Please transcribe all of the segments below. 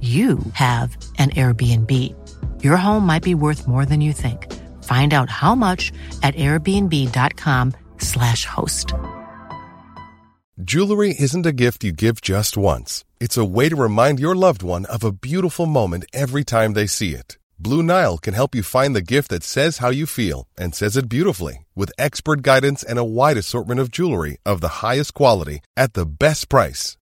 you have an Airbnb. Your home might be worth more than you think. Find out how much at airbnb.com/slash host. Jewelry isn't a gift you give just once. It's a way to remind your loved one of a beautiful moment every time they see it. Blue Nile can help you find the gift that says how you feel and says it beautifully with expert guidance and a wide assortment of jewelry of the highest quality at the best price.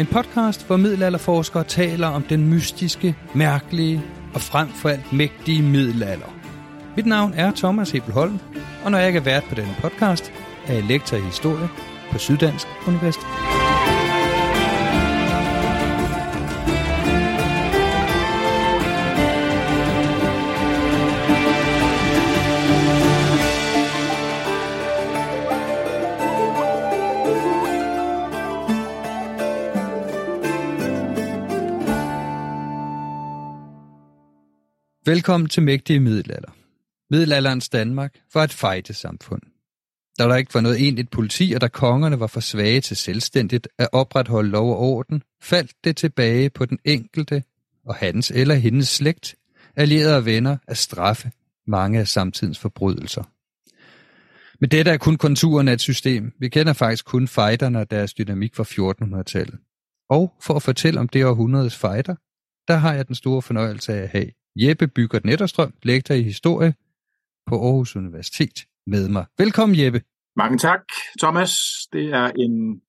En podcast, hvor middelalderforskere taler om den mystiske, mærkelige og frem for alt mægtige middelalder. Mit navn er Thomas Hebelholm, og når jeg ikke er vært på denne podcast, er jeg lektor i historie på Syddansk Universitet. Velkommen til Mægtige Middelalder. Middelalderens Danmark var et fejtesamfund. Da der ikke var noget egentligt politi, og da kongerne var for svage til selvstændigt at opretholde lov og orden, faldt det tilbage på den enkelte og hans eller hendes slægt, allierede og venner at straffe mange af samtidens forbrydelser. Men dette er kun konturen af et system. Vi kender faktisk kun fighterne og deres dynamik fra 1400-tallet. Og for at fortælle om det århundredes fighter, der har jeg den store fornøjelse af at have Jeppe Bygger Netterstrøm, lektor i historie på Aarhus Universitet med mig. Velkommen Jeppe. Mange tak, Thomas. Det er en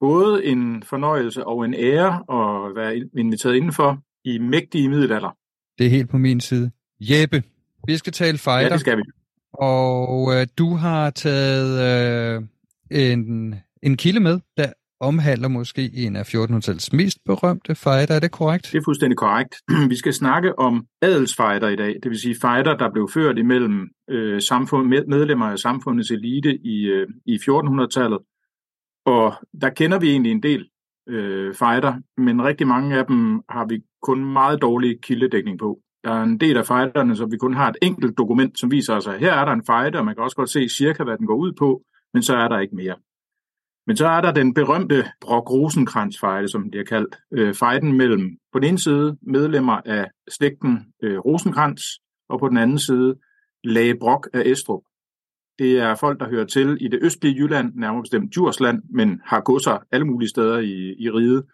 både en fornøjelse og en ære at være inviteret indenfor i mægtige middelalder. Det er helt på min side. Jeppe, vi skal tale fighter. Ja, det skal vi. Og øh, du har taget øh, en, en kilde med, der omhandler måske en af 1400-tallets mest berømte fighter. Er det korrekt? Det er fuldstændig korrekt. Vi skal snakke om adelsfighter i dag, det vil sige fighter, der blev ført imellem øh, samfund, medlemmer af samfundets elite i, øh, i 1400-tallet. Og der kender vi egentlig en del øh, fighter, men rigtig mange af dem har vi kun meget dårlig kildedækning på. Der er en del af fighterne, som vi kun har et enkelt dokument, som viser os, at her er der en fighter, og man kan også godt se cirka, hvad den går ud på, men så er der ikke mere. Men så er der den berømte Brock rosenkrantz fejde som den bliver kaldt. Øh, fejden mellem på den ene side medlemmer af slægten øh, Rosenkrantz, og på den anden side Lage Brock af Estrup. Det er folk, der hører til i det østlige Jylland, nærmere bestemt Djursland, men har godser alle mulige steder i, i riget.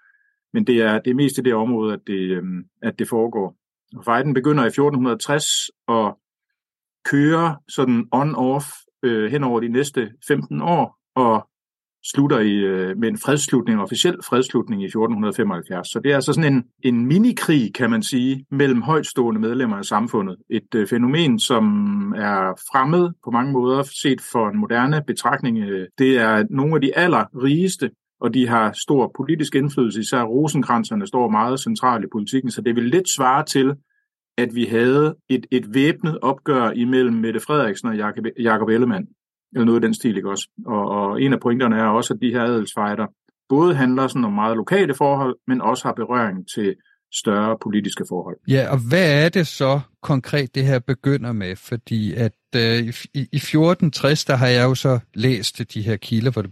Men det er, det er mest i det område, at det, øh, at det foregår. Og fejden begynder i 1460 og kører sådan on-off øh, hen over de næste 15 år, og slutter i, øh, med en fredsslutning, officiel fredsslutning i 1475. Så det er altså sådan en, en minikrig, kan man sige, mellem højtstående medlemmer af samfundet. Et øh, fænomen, som er fremmed på mange måder set for en moderne betragtning. Øh, det er nogle af de allerrigeste, og de har stor politisk indflydelse. Især rosenkranserne står meget centralt i politikken, så det vil lidt svare til, at vi havde et, et væbnet opgør imellem Mette Frederiksen og Jakob, Jakob Ellemann eller noget i den stil, ikke også? Og, og en af pointerne er også, at de her adelsfejder både handler sådan om meget lokale forhold, men også har berøring til større politiske forhold. Ja, og hvad er det så konkret, det her begynder med? Fordi at øh, i, i 1460, der har jeg jo så læst de her kilder, hvor det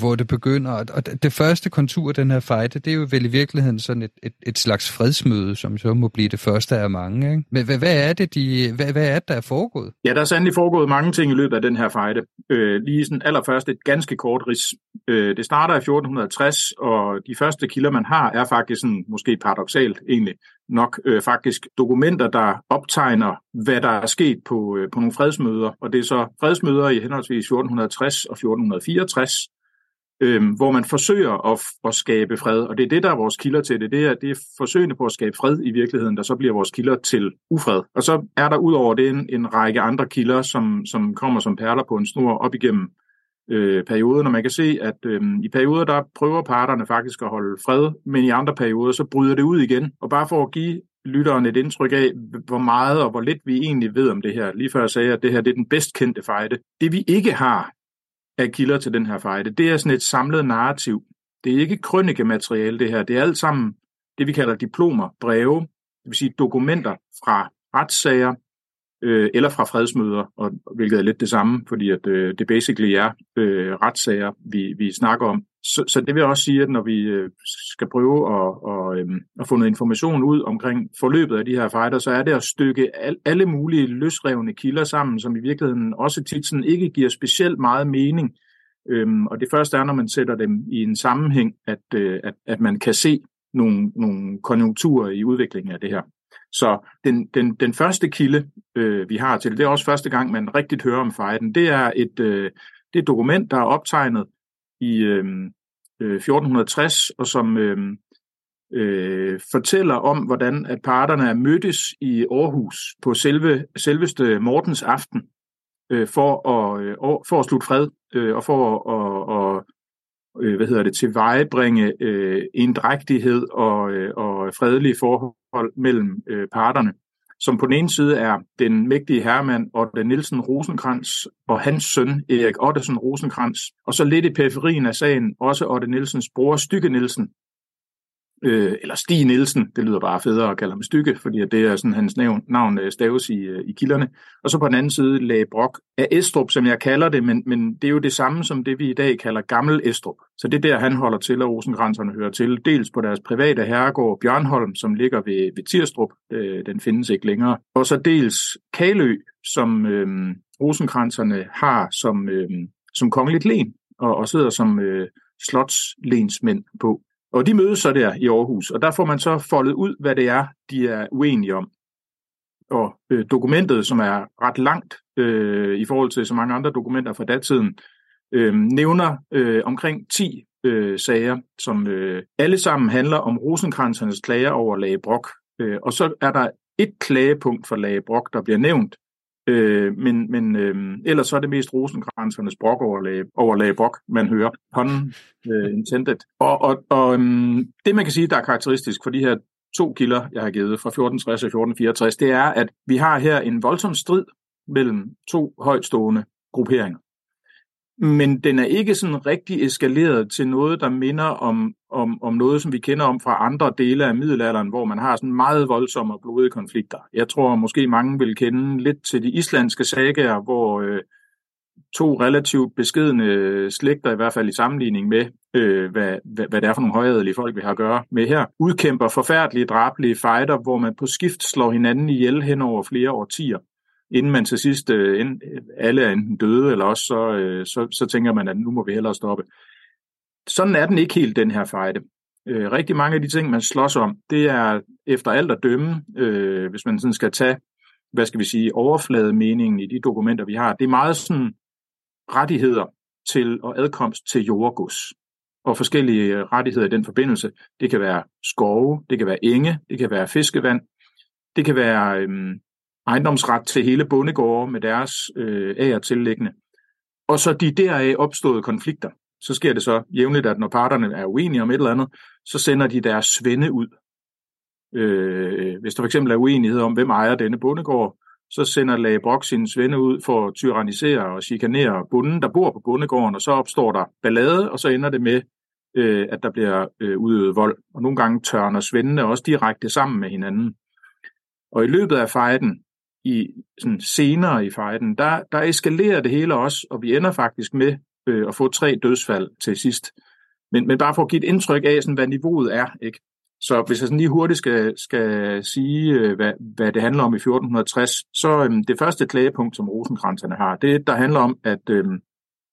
hvor det begynder. Og det første kontur af den her fejde, det er jo vel i virkeligheden sådan et, et, et slags fredsmøde, som så må blive det første af mange. Ikke? Men hvad, hvad, er det, de, hvad, hvad er det, der er foregået? Ja, der er sandelig foregået mange ting i løbet af den her fejde. Øh, lige sådan allerførst et ganske kort ris. Øh, det starter i 1460, og de første kilder, man har, er faktisk sådan, måske paradoxalt egentlig, nok øh, faktisk dokumenter, der optegner, hvad der er sket på, øh, på nogle fredsmøder. Og det er så fredsmøder i henholdsvis 1460 og 1464, øh, hvor man forsøger at, at skabe fred. Og det er det, der er vores kilder til det. Det er, det er forsøgene på at skabe fred i virkeligheden, der så bliver vores kilder til ufred. Og så er der udover det en, en række andre kilder, som, som kommer som perler på en snor op igennem øh, perioden, og man kan se, at øh, i perioder, der prøver parterne faktisk at holde fred, men i andre perioder, så bryder det ud igen. Og bare for at give lytteren et indtryk af, hvor meget og hvor lidt vi egentlig ved om det her. Lige før jeg sagde, at det her det er den bedst kendte fejde. Det vi ikke har, af kilder til den her fejde. Det er sådan et samlet narrativ. Det er ikke krønikemateriale, det her. Det er alt sammen det, vi kalder diplomer, breve, det vil sige dokumenter fra retssager øh, eller fra fredsmøder, og, hvilket er lidt det samme, fordi at, øh, det basically er øh, retssager, vi, vi snakker om. Så, så det vil også sige, at når vi øh, skal prøve at, og, øhm, at få noget information ud omkring forløbet af de her fighter, så er det at stykke al, alle mulige løsrevne kilder sammen, som i virkeligheden også tit sådan ikke giver specielt meget mening. Øhm, og det første er, når man sætter dem i en sammenhæng, at, øh, at, at man kan se nogle, nogle konjunkturer i udviklingen af det her. Så den, den, den første kilde, øh, vi har til det, det er også første gang, man rigtigt hører om fejden, det er et, øh, det er et dokument, der er optegnet i øh, Øh, 1460, og som øh, øh, fortæller om, hvordan at parterne er mødtes i Aarhus på selve, selveste Mortens aften øh, for, at, øh, for at slutte fred øh, og for at, og øh, hvad hedder det, tilvejebringe øh, drægtighed og, øh, og fredelige forhold mellem øh, parterne som på den ene side er den mægtige herremand Otte Nielsen Rosenkrantz og hans søn Erik Ottesen Rosenkrantz, og så lidt i periferien af sagen også Otte Nielsens bror Stykke Nielsen, øh, eller Stig Nielsen, det lyder bare federe at kalde ham Stykke, fordi det er sådan hans navn, navn staves i, øh, i kilderne. Og så på den anden side Lage Brok af Estrup, som jeg kalder det, men, men det er jo det samme som det, vi i dag kalder Gammel Estrup. Så det er der, han holder til, og Rosenkranserne hører til. Dels på deres private herregård Bjørnholm, som ligger ved, ved Tirstrup, øh, den findes ikke længere. Og så dels Kalø, som øh, Rosenkranserne har som, øh, som kongeligt len, og, og sidder som øh, slotslensmænd på. Og de mødes så der i Aarhus, og der får man så foldet ud, hvad det er, de er uenige om. Og øh, dokumentet, som er ret langt øh, i forhold til så mange andre dokumenter fra datiden, øh, nævner øh, omkring 10 øh, sager, som øh, alle sammen handler om rosenkransernes klager over Lage Brok. Øh, og så er der et klagepunkt for Lage Brok, der bliver nævnt, Øh, men men øh, ellers så er det mest rosenkransernes brok over, over Lage Brok, man hører. Pun øh, intended. Og, og, og øh, det man kan sige, der er karakteristisk for de her to kilder, jeg har givet fra 1460 og 1464, det er, at vi har her en voldsom strid mellem to højtstående grupperinger men den er ikke sådan rigtig eskaleret til noget, der minder om, om, om noget, som vi kender om fra andre dele af middelalderen, hvor man har sådan meget voldsomme og blodige konflikter. Jeg tror måske mange vil kende lidt til de islandske sagaer, hvor øh, to relativt beskedende slægter, i hvert fald i sammenligning med, øh, hvad, hvad, hvad det er for nogle højadelige folk, vi har at gøre med her, udkæmper forfærdelige, drablige fighter, hvor man på skift slår hinanden ihjel hen over flere årtier inden man til sidst øh, alle er enten døde, eller også så, øh, så, så tænker man, at nu må vi hellere stoppe. Sådan er den ikke helt, den her fejde. Øh, rigtig mange af de ting, man slås om, det er efter alt at dømme, øh, hvis man sådan skal tage, hvad skal vi sige, overflademeningen i de dokumenter, vi har. Det er meget sådan rettigheder til og adkomst til jordgods og forskellige øh, rettigheder i den forbindelse. Det kan være skove, det kan være enge, det kan være fiskevand, det kan være øhm, ejendomsret til hele bondegårde med deres øh, agertillæggende. Og så de deraf opståede konflikter. Så sker det så jævnligt, at når parterne er uenige om et eller andet, så sender de deres svende ud. Øh, hvis der fx er uenighed om, hvem ejer denne bondegård, så sender Lage Brock sine svende ud for at tyrannisere og chikanere bunden, der bor på bondegården, og så opstår der ballade, og så ender det med øh, at der bliver øh, udøvet vold. Og nogle gange tørner svendene også direkte sammen med hinanden. Og i løbet af fejden, i sådan senere i fejden, der, der eskalerer det hele også, og vi ender faktisk med øh, at få tre dødsfald til sidst. Men, men bare for at give et indtryk af, sådan, hvad niveauet er. Ikke? Så hvis jeg sådan lige hurtigt skal, skal sige, øh, hvad, hvad det handler om i 1460, så øh, det første klagepunkt, som rosenkranserne har, det er, der handler om, at øh,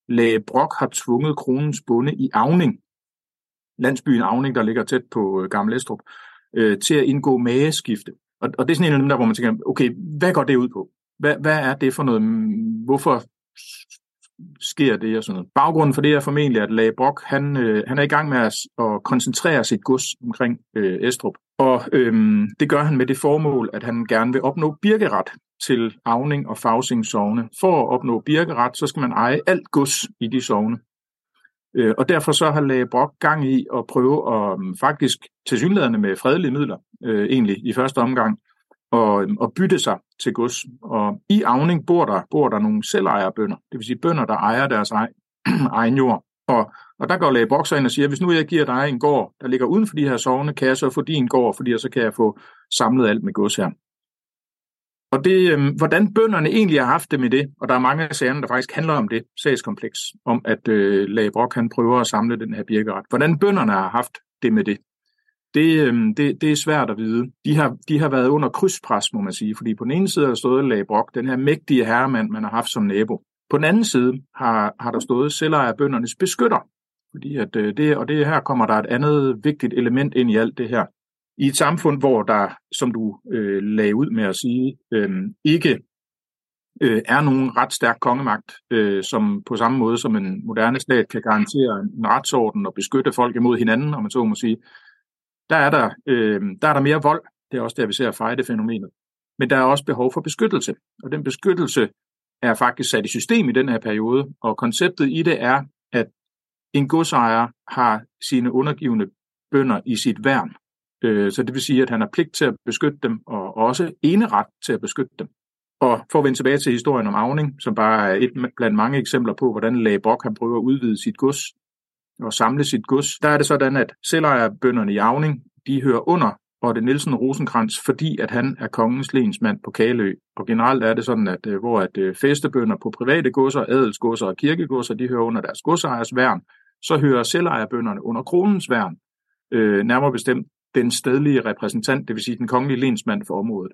Læge Brock har tvunget kronens bonde i Avning, landsbyen Avning, der ligger tæt på øh, Gamle Estrup, øh, til at indgå mageskifte. Og, og det er sådan en af dem der, hvor man tænker, okay, hvad går det ud på? Hvad, hvad er det for noget? Hvorfor sker det og sådan noget. Baggrunden for det er formentlig, at Lage Brock, han, øh, han er i gang med at, at koncentrere sit gods omkring øh, Estrup. Og øh, det gør han med det formål, at han gerne vil opnå birkeret til Avning og Fausing sovne. For at opnå birkeret, så skal man eje alt gods i de sovne. Øh, og derfor så har Lage Brock gang i at prøve at mm, faktisk tilsyneladende med fredelige midler, øh, egentlig i første omgang, og, mm, og bytte sig til gods. Og i Avning bor der, bor der nogle selvejerbønder, det vil sige bønder, der ejer deres ej, egen jord. Og, og der går læge så ind og siger, hvis nu jeg giver dig en gård, der ligger uden for de her sovende, kan jeg så få din gård, fordi så kan jeg få samlet alt med gods her. Og det, øh, hvordan bønderne egentlig har haft det med det, og der er mange af sagerne, der faktisk handler om det sagskompleks, om at øh, Lage Brock, han prøver at samle den her birkeret. Hvordan bønderne har haft det med det, det, øhm, det, det er svært at vide. De har, de har været under krydspres, må man sige, fordi på den ene side har der stået Lage Brock, den her mægtige herremand, man har haft som nabo. På den anden side har, har der stået selvejerbøndernes beskytter, fordi at øh, det, og det her kommer der et andet vigtigt element ind i alt det her. I et samfund, hvor der, som du øh, lagde ud med at sige, øh, ikke øh, er nogen ret stærk kongemagt, øh, som på samme måde som en moderne stat kan garantere en retsorden og beskytte folk imod hinanden, om man så må sige, der er der, øh, der er der mere vold. Det er også der, vi ser fejde-fænomenet. Men der er også behov for beskyttelse. Og den beskyttelse er faktisk sat i system i den her periode. Og konceptet i det er, at en godsejer har sine undergivende bønder i sit værn. Øh, så det vil sige, at han har pligt til at beskytte dem, og også ene ret til at beskytte dem. Og for at vende tilbage til historien om Avning, som bare er et blandt mange eksempler på, hvordan Lage Brock han prøver at udvide sit gods, og samle sit gods, der er det sådan, at selvejerbønderne i Avning, de hører under Otte Nielsen Rosenkrantz, fordi at han er kongens lensmand på Kalø. Og generelt er det sådan, at øh, hvor at øh, festebønder på private godser, adelsgodser og kirkegodser, de hører under deres godsejers værn, så hører selvejerbønderne under kronens værn, øh, nærmere bestemt den stedlige repræsentant, det vil sige den kongelige lensmand for området.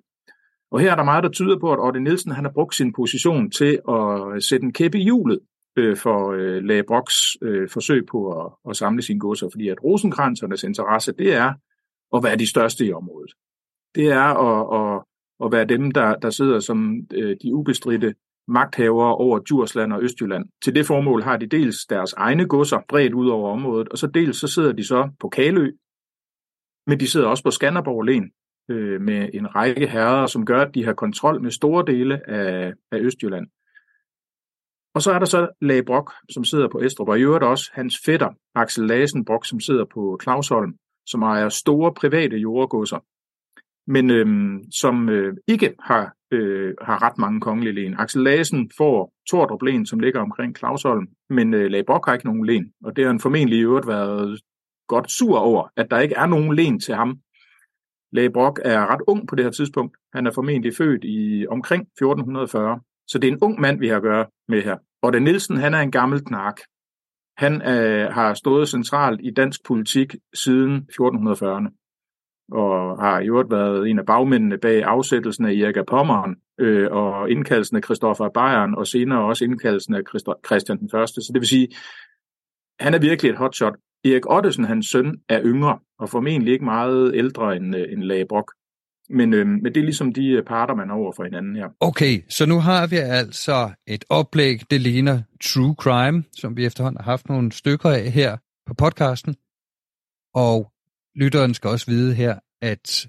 Og her er der meget, der tyder på, at Otte Nielsen han har brugt sin position til at øh, sætte en kæppe i hjulet øh, for øh, Lage Broks øh, forsøg på at, at samle sine godser, fordi at rosenkransernes interesse, det er at være de største i området. Det er at, at, at være dem, der, der sidder som øh, de ubestridte magthavere over Djursland og Østjylland. Til det formål har de dels deres egne godser bredt ud over området, og så dels så sidder de så på Kalø, men de sidder også på Skanderborg Len øh, med en række herrer, som gør, at de har kontrol med store dele af, af Østjylland. Og så er der så Lage Brock, som sidder på Estrup, og i øvrigt også hans fætter, Axel Lasen Brock, som sidder på Clausholm, som ejer store private jordgodser, men øhm, som øh, ikke har, øh, har ret mange kongelige len. Axel Lasen får Tordrup Len, som ligger omkring Clausholm, men øh, Lage Brock har ikke nogen len, og det har han formentlig i øvrigt været godt sur over, at der ikke er nogen len til ham. Læge Brock er ret ung på det her tidspunkt. Han er formentlig født i omkring 1440. Så det er en ung mand, vi har at gøre med her. Og Nielsen, han er en gammel knark. Han øh, har stået centralt i dansk politik siden 1440'erne og har i øvrigt været en af bagmændene bag afsættelsen af Erik af Pommeren øh, og indkaldelsen af Christoffer af Bayern, og senere også indkaldelsen af Christian den Første. Så det vil sige, han er virkelig et hotshot. Erik Ottesen, hans søn, er yngre, og formentlig ikke meget ældre end, øh, end Lage Brock. Men, øh, men det er ligesom de øh, parter, man har over for hinanden her. Okay, så nu har vi altså et oplæg, det ligner True Crime, som vi efterhånden har haft nogle stykker af her på podcasten. Og lytteren skal også vide her, at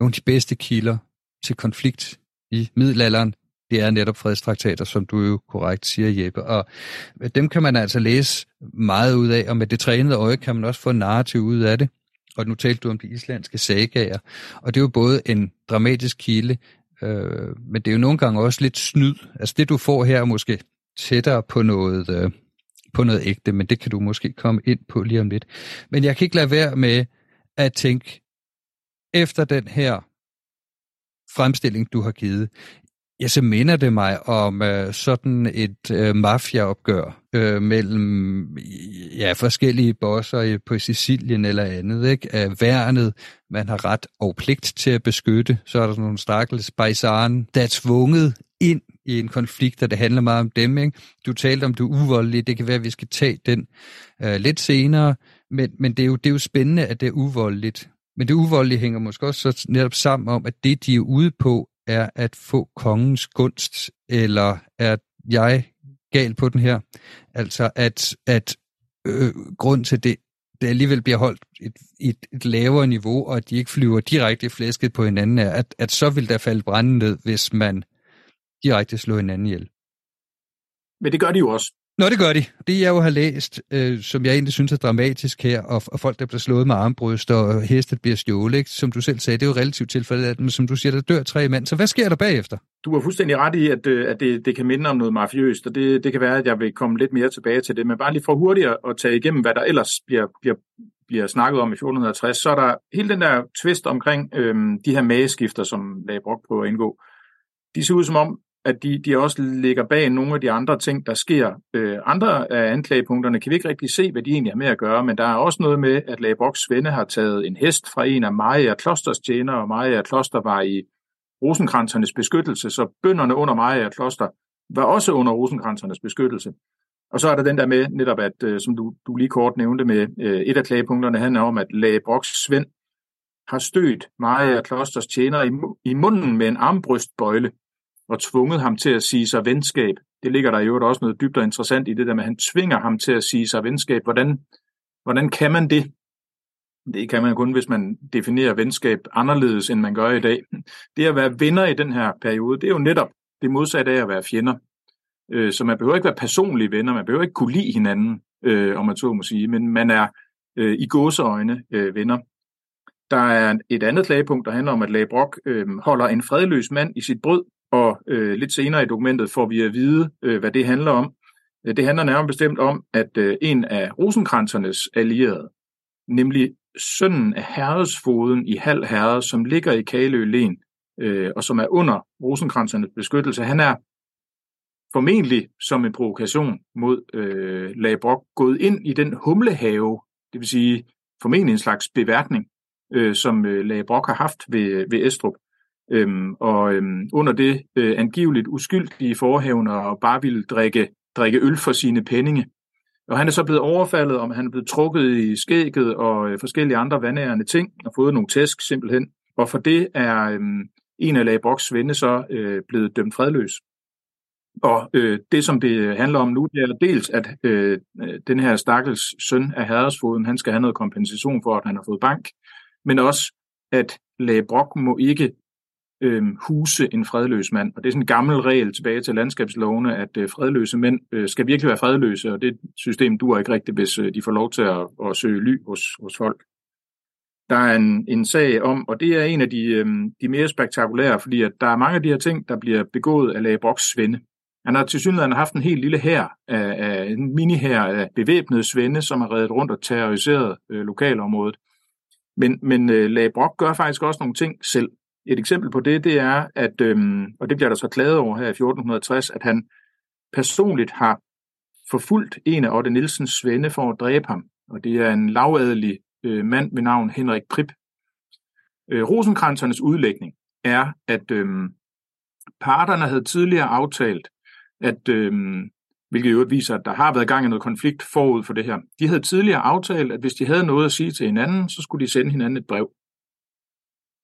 nogle af de bedste kilder til konflikt i middelalderen, det er netop fredstraktater, som du jo korrekt siger, Jeppe. Og dem kan man altså læse meget ud af, og med det trænede øje kan man også få narrativ ud af det og nu talte du om de islandske sagager, og det er jo både en dramatisk kilde, øh, men det er jo nogle gange også lidt snyd. Altså det, du får her, er måske tættere på noget, øh, på noget ægte, men det kan du måske komme ind på lige om lidt. Men jeg kan ikke lade være med at tænke, efter den her fremstilling, du har givet, ja, så minder det mig om øh, sådan et øh, mafiaopgør øh, mellem ja, forskellige bosser øh, på Sicilien eller andet. Ikke? Af værnet, man har ret og pligt til at beskytte. Så er der sådan nogle stakkels bajsaren, der er tvunget ind i en konflikt, og det handler meget om dem. Ikke? Du talte om, du uvoldelige, uvoldelig. Det kan være, at vi skal tage den øh, lidt senere. Men, men det, er jo, det er jo spændende, at det er uvoldeligt. Men det uvoldelige hænger måske også så netop sammen om, at det, de er ude på, er at få kongens gunst, eller er jeg gal på den her? Altså, at, at øh, grund til det, det alligevel bliver holdt et, et, et lavere niveau, og at de ikke flyver direkte i flæsket på hinanden, er, at, at så vil der falde branden ned, hvis man direkte slår hinanden ihjel. Men det gør de jo også. Nå, det gør de. Det jeg jo har læst, øh, som jeg egentlig synes er dramatisk her, og, og folk, der bliver slået med armbryst, og hestet bliver stjålet, ikke? som du selv sagde, det er jo relativt tilfældet, men som du siger, der dør tre mænd. Så hvad sker der bagefter? Du har fuldstændig ret i, at, øh, at det, det kan minde om noget mafiøst, og det, det kan være, at jeg vil komme lidt mere tilbage til det, men bare lige for hurtigt at tage igennem, hvad der ellers bliver, bliver, bliver snakket om i 1460, så er der hele den der twist omkring øh, de her mageskifter, som Lagde Brock prøver at indgå. De ser ud som om, at de, de også ligger bag nogle af de andre ting, der sker. Øh, andre af anklagepunkterne kan vi ikke rigtig se, hvad de egentlig har med at gøre, men der er også noget med, at Laboks Svende har taget en hest fra en af Maja Klosters tjener, og Maja Kloster var i rosenkransernes beskyttelse, så bønderne under Maja Kloster var også under rosenkransernes beskyttelse. Og så er der den der med, netop at, øh, som du, du lige kort nævnte med, øh, et af klagepunkterne handler om, at Lagebroks Svend har stødt Maja Klosters tjener i, i munden med en armbrystbøjle, og tvunget ham til at sige sig venskab. Det ligger der i øvrigt også noget dybt og interessant i det der med, at han tvinger ham til at sige sig venskab. Hvordan, hvordan kan man det? Det kan man kun, hvis man definerer venskab anderledes, end man gør i dag. Det at være venner i den her periode, det er jo netop det modsatte af at være fjender. Øh, så man behøver ikke være personlige venner, man behøver ikke kunne lide hinanden, øh, om man så må sige, men man er øh, i gåseøjne venner. Der er et andet klagepunkt, der handler om, at Lage Brock holder en fredløs mand i sit brød, og øh, lidt senere i dokumentet får vi at vide, øh, hvad det handler om. Øh, det handler nærmere bestemt om, at øh, en af rosenkransernes allierede, nemlig sønnen af herredsfoden i Hal Herred, som ligger i Kalø Len, øh, og som er under rosenkransernes beskyttelse, han er formentlig som en provokation mod øh, Lagebrok gået ind i den humlehave, det vil sige formentlig en slags beværtning, øh, som øh, Lagebrok har haft ved, ved Estrup, øhm, og øhm, under det øh, angiveligt uskyldige forhævner og bare ville drikke, drikke øl for sine penninge. Og han er så blevet overfaldet, om han er blevet trukket i skægget og øh, forskellige andre vandærende ting, og fået nogle tæsk simpelthen. Og for det er øhm, en af Lagebroks venne så øh, blevet dømt fredløs. Og øh, det, som det handler om nu, det er dels, at øh, øh den her stakkels søn af herresfoden, han skal have noget kompensation for, at han har fået bank, men også, at Lagebrok må ikke øh, huse en fredløs mand. Og det er sådan en gammel regel tilbage til landskabslovene, at øh, fredløse mænd øh, skal virkelig være fredløse, og det system duer ikke rigtigt, hvis øh, de får lov til at, at søge ly hos, hos folk. Der er en, en sag om, og det er en af de, øh, de mere spektakulære, fordi at der er mange af de her ting, der bliver begået af Lage Broks svende. Han har til synligheden haft en helt lille her af, af en mini her af bevæbnede svende, som har reddet rundt og terroriseret øh, lokalområdet. Men, men øh, Lage gør faktisk også nogle ting selv. Et eksempel på det, det er, at, øhm, og det bliver der så klaget over her i 1460, at han personligt har forfulgt en af Otte Nielsens svende for at dræbe ham. Og det er en lavadelig øh, mand ved navn Henrik Prip. Øh, Rosenkransernes udlægning er, at øhm, parterne havde tidligere aftalt, at, øhm, hvilket jo viser, at der har været gang i noget konflikt forud for det her. De havde tidligere aftalt, at hvis de havde noget at sige til hinanden, så skulle de sende hinanden et brev.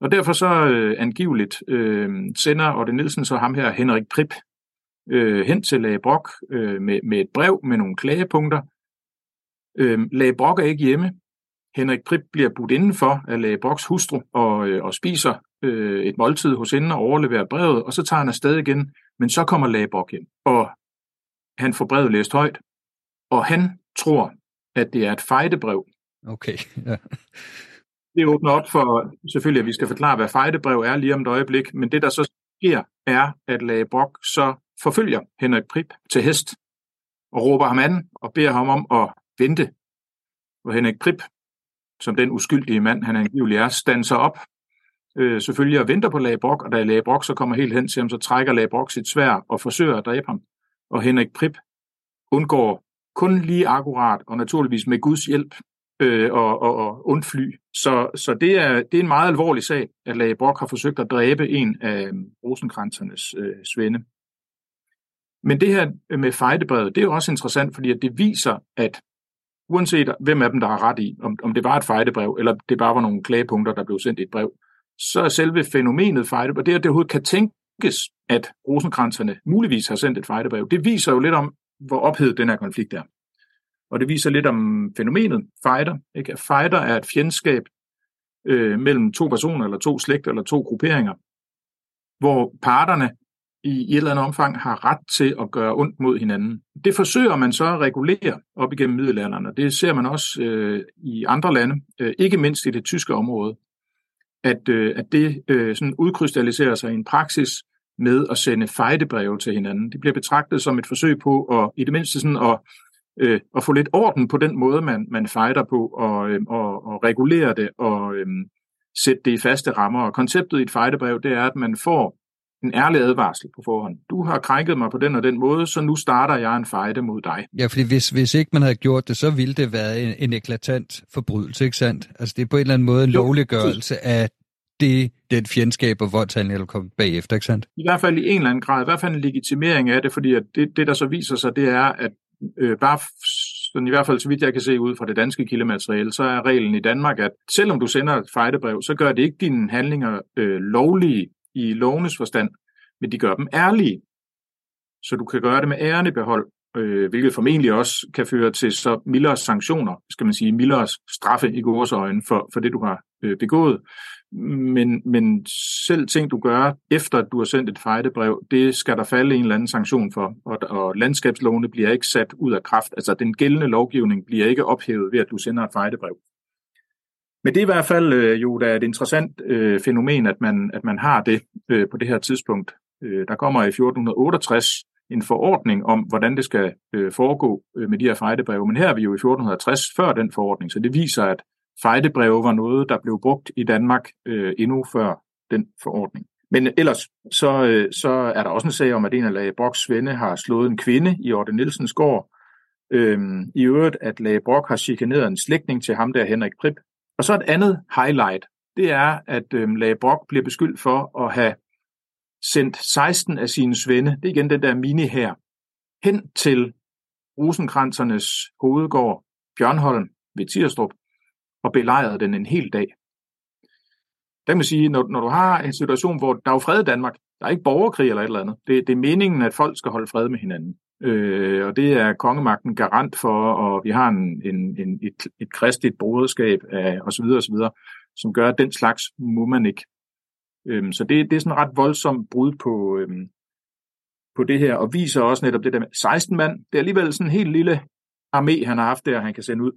Og derfor så øh, angiveligt øh, sender Otte Nielsen så ham her, Henrik Prip, øh, hen til Lage Brock øh, med, med et brev med nogle klagepunkter. Øh, Lage Brock er ikke hjemme. Henrik Prip bliver budt indenfor af Lage Brocks hustru og, øh, og spiser øh, et måltid hos hende og overleverer brevet, og så tager han afsted igen. Men så kommer Lage Brock hjem, og han får brevet læst højt, og han tror, at det er et fejdebrev. Okay, ja det åbner op for, selvfølgelig, at vi skal forklare, hvad fejdebrev er lige om et øjeblik, men det, der så sker, er, at Lage Brock så forfølger Henrik Prip til hest, og råber ham an og beder ham om at vente. Og Henrik Prip, som den uskyldige mand, han angiveligt er, standser op, øh, selvfølgelig og venter på Lagebrok, og da Lagebrok så kommer helt hen til ham, så trækker Lagebrok sit svær og forsøger at dræbe ham. Og Henrik Prip undgår kun lige akkurat, og naturligvis med Guds hjælp, øh, og, og, og undfly. Så, så det, er, det er en meget alvorlig sag, at Lage Brock har forsøgt at dræbe en af øh, rosenkranternes øh, svende. Men det her med fejdebrevet, det er jo også interessant, fordi at det viser, at uanset hvem af dem, der har ret i, om, om det var et fejdebrev, eller det bare var nogle klagepunkter, der blev sendt i et brev, så er selve fænomenet fejdebrev, det at det overhovedet kan tænkes, at rosenkranserne muligvis har sendt et fejdebrev, det viser jo lidt om, hvor ophedet den her konflikt er. Og det viser lidt om fænomenet fighter. Ikke? Fighter er et fjendskab øh, mellem to personer, eller to slægter, eller to grupperinger, hvor parterne i, et eller andet omfang har ret til at gøre ondt mod hinanden. Det forsøger man så at regulere op igennem middelalderen, og det ser man også øh, i andre lande, øh, ikke mindst i det tyske område, at, øh, at det øh, sådan udkrystalliserer sig i en praksis med at sende fejdebreve til hinanden. Det bliver betragtet som et forsøg på at i det mindste sådan at øh, at få lidt orden på den måde, man, man fighter på, og, øh, og, og regulere det, og øh, sætte det i faste rammer. Og konceptet i et fighterbrev, det er, at man får en ærlig advarsel på forhånd. Du har krænket mig på den og den måde, så nu starter jeg en fejde mod dig. Ja, fordi hvis, hvis ikke man havde gjort det, så ville det være en, en eklatant forbrydelse, ikke sandt? Altså det er på en eller anden måde en jo, lovliggørelse af det, den fjendskab og voldshandling, der kommer bagefter, ikke sandt? I hvert fald i en eller anden grad, i hvert fald en legitimering af det, fordi at det, det, der så viser sig, det er, at øh, bare sådan i hvert fald så vidt jeg kan se ud fra det danske kildemateriale, så er reglen i Danmark, at selvom du sender et fejdebrev, så gør det ikke dine handlinger øh, lovlige i lovenes forstand, men de gør dem ærlige. Så du kan gøre det med ærende behold, øh, hvilket formentlig også kan føre til så mildere sanktioner, skal man sige, mildere straffe i øjne for, for det, du har øh, begået. Men, men selv ting, du gør, efter at du har sendt et fejdebrev, det skal der falde en eller anden sanktion for, og, og landskabslovene bliver ikke sat ud af kraft. Altså den gældende lovgivning bliver ikke ophævet ved, at du sender et fejdebrev. Men det er i hvert fald øh, jo da et interessant øh, fænomen, at man, at man har det øh, på det her tidspunkt. Øh, der kommer i 1468 en forordning om, hvordan det skal øh, foregå øh, med de her fejdebreve. Men her er vi jo i 1460 før den forordning, så det viser, at fejdebreve var noget, der blev brugt i Danmark øh, endnu før den forordning. Men ellers så, øh, så er der også en sag om, at en af Lage Broks svende har slået en kvinde i Orte Nielsens gård. Øhm, I øvrigt, at Lage Brok har chikaneret en slægtning til ham der, Henrik Prip. Og så et andet highlight, det er, at øhm, Lage Brok bliver beskyldt for at have sendt 16 af sine svende, det er igen den der mini her, hen til Rosenkransernes hovedgård, Bjørnholm ved Tirstrup, og belejrede den en hel dag. Der kan man sige, når, når du har en situation, hvor der er jo fred i Danmark, der er ikke borgerkrig eller et eller andet. Det, det er meningen, at folk skal holde fred med hinanden. Øh, og det er kongemagten garant for, og vi har en, en, en, et, et kristligt broderskab af, og så videre, og så videre, som gør, at den slags må man ikke. Øhm, så det, det er sådan en ret voldsom brud på, øhm, på det her, og viser også netop det der med 16 mand. Det er alligevel sådan en helt lille armé, han har haft der, han kan sende ud.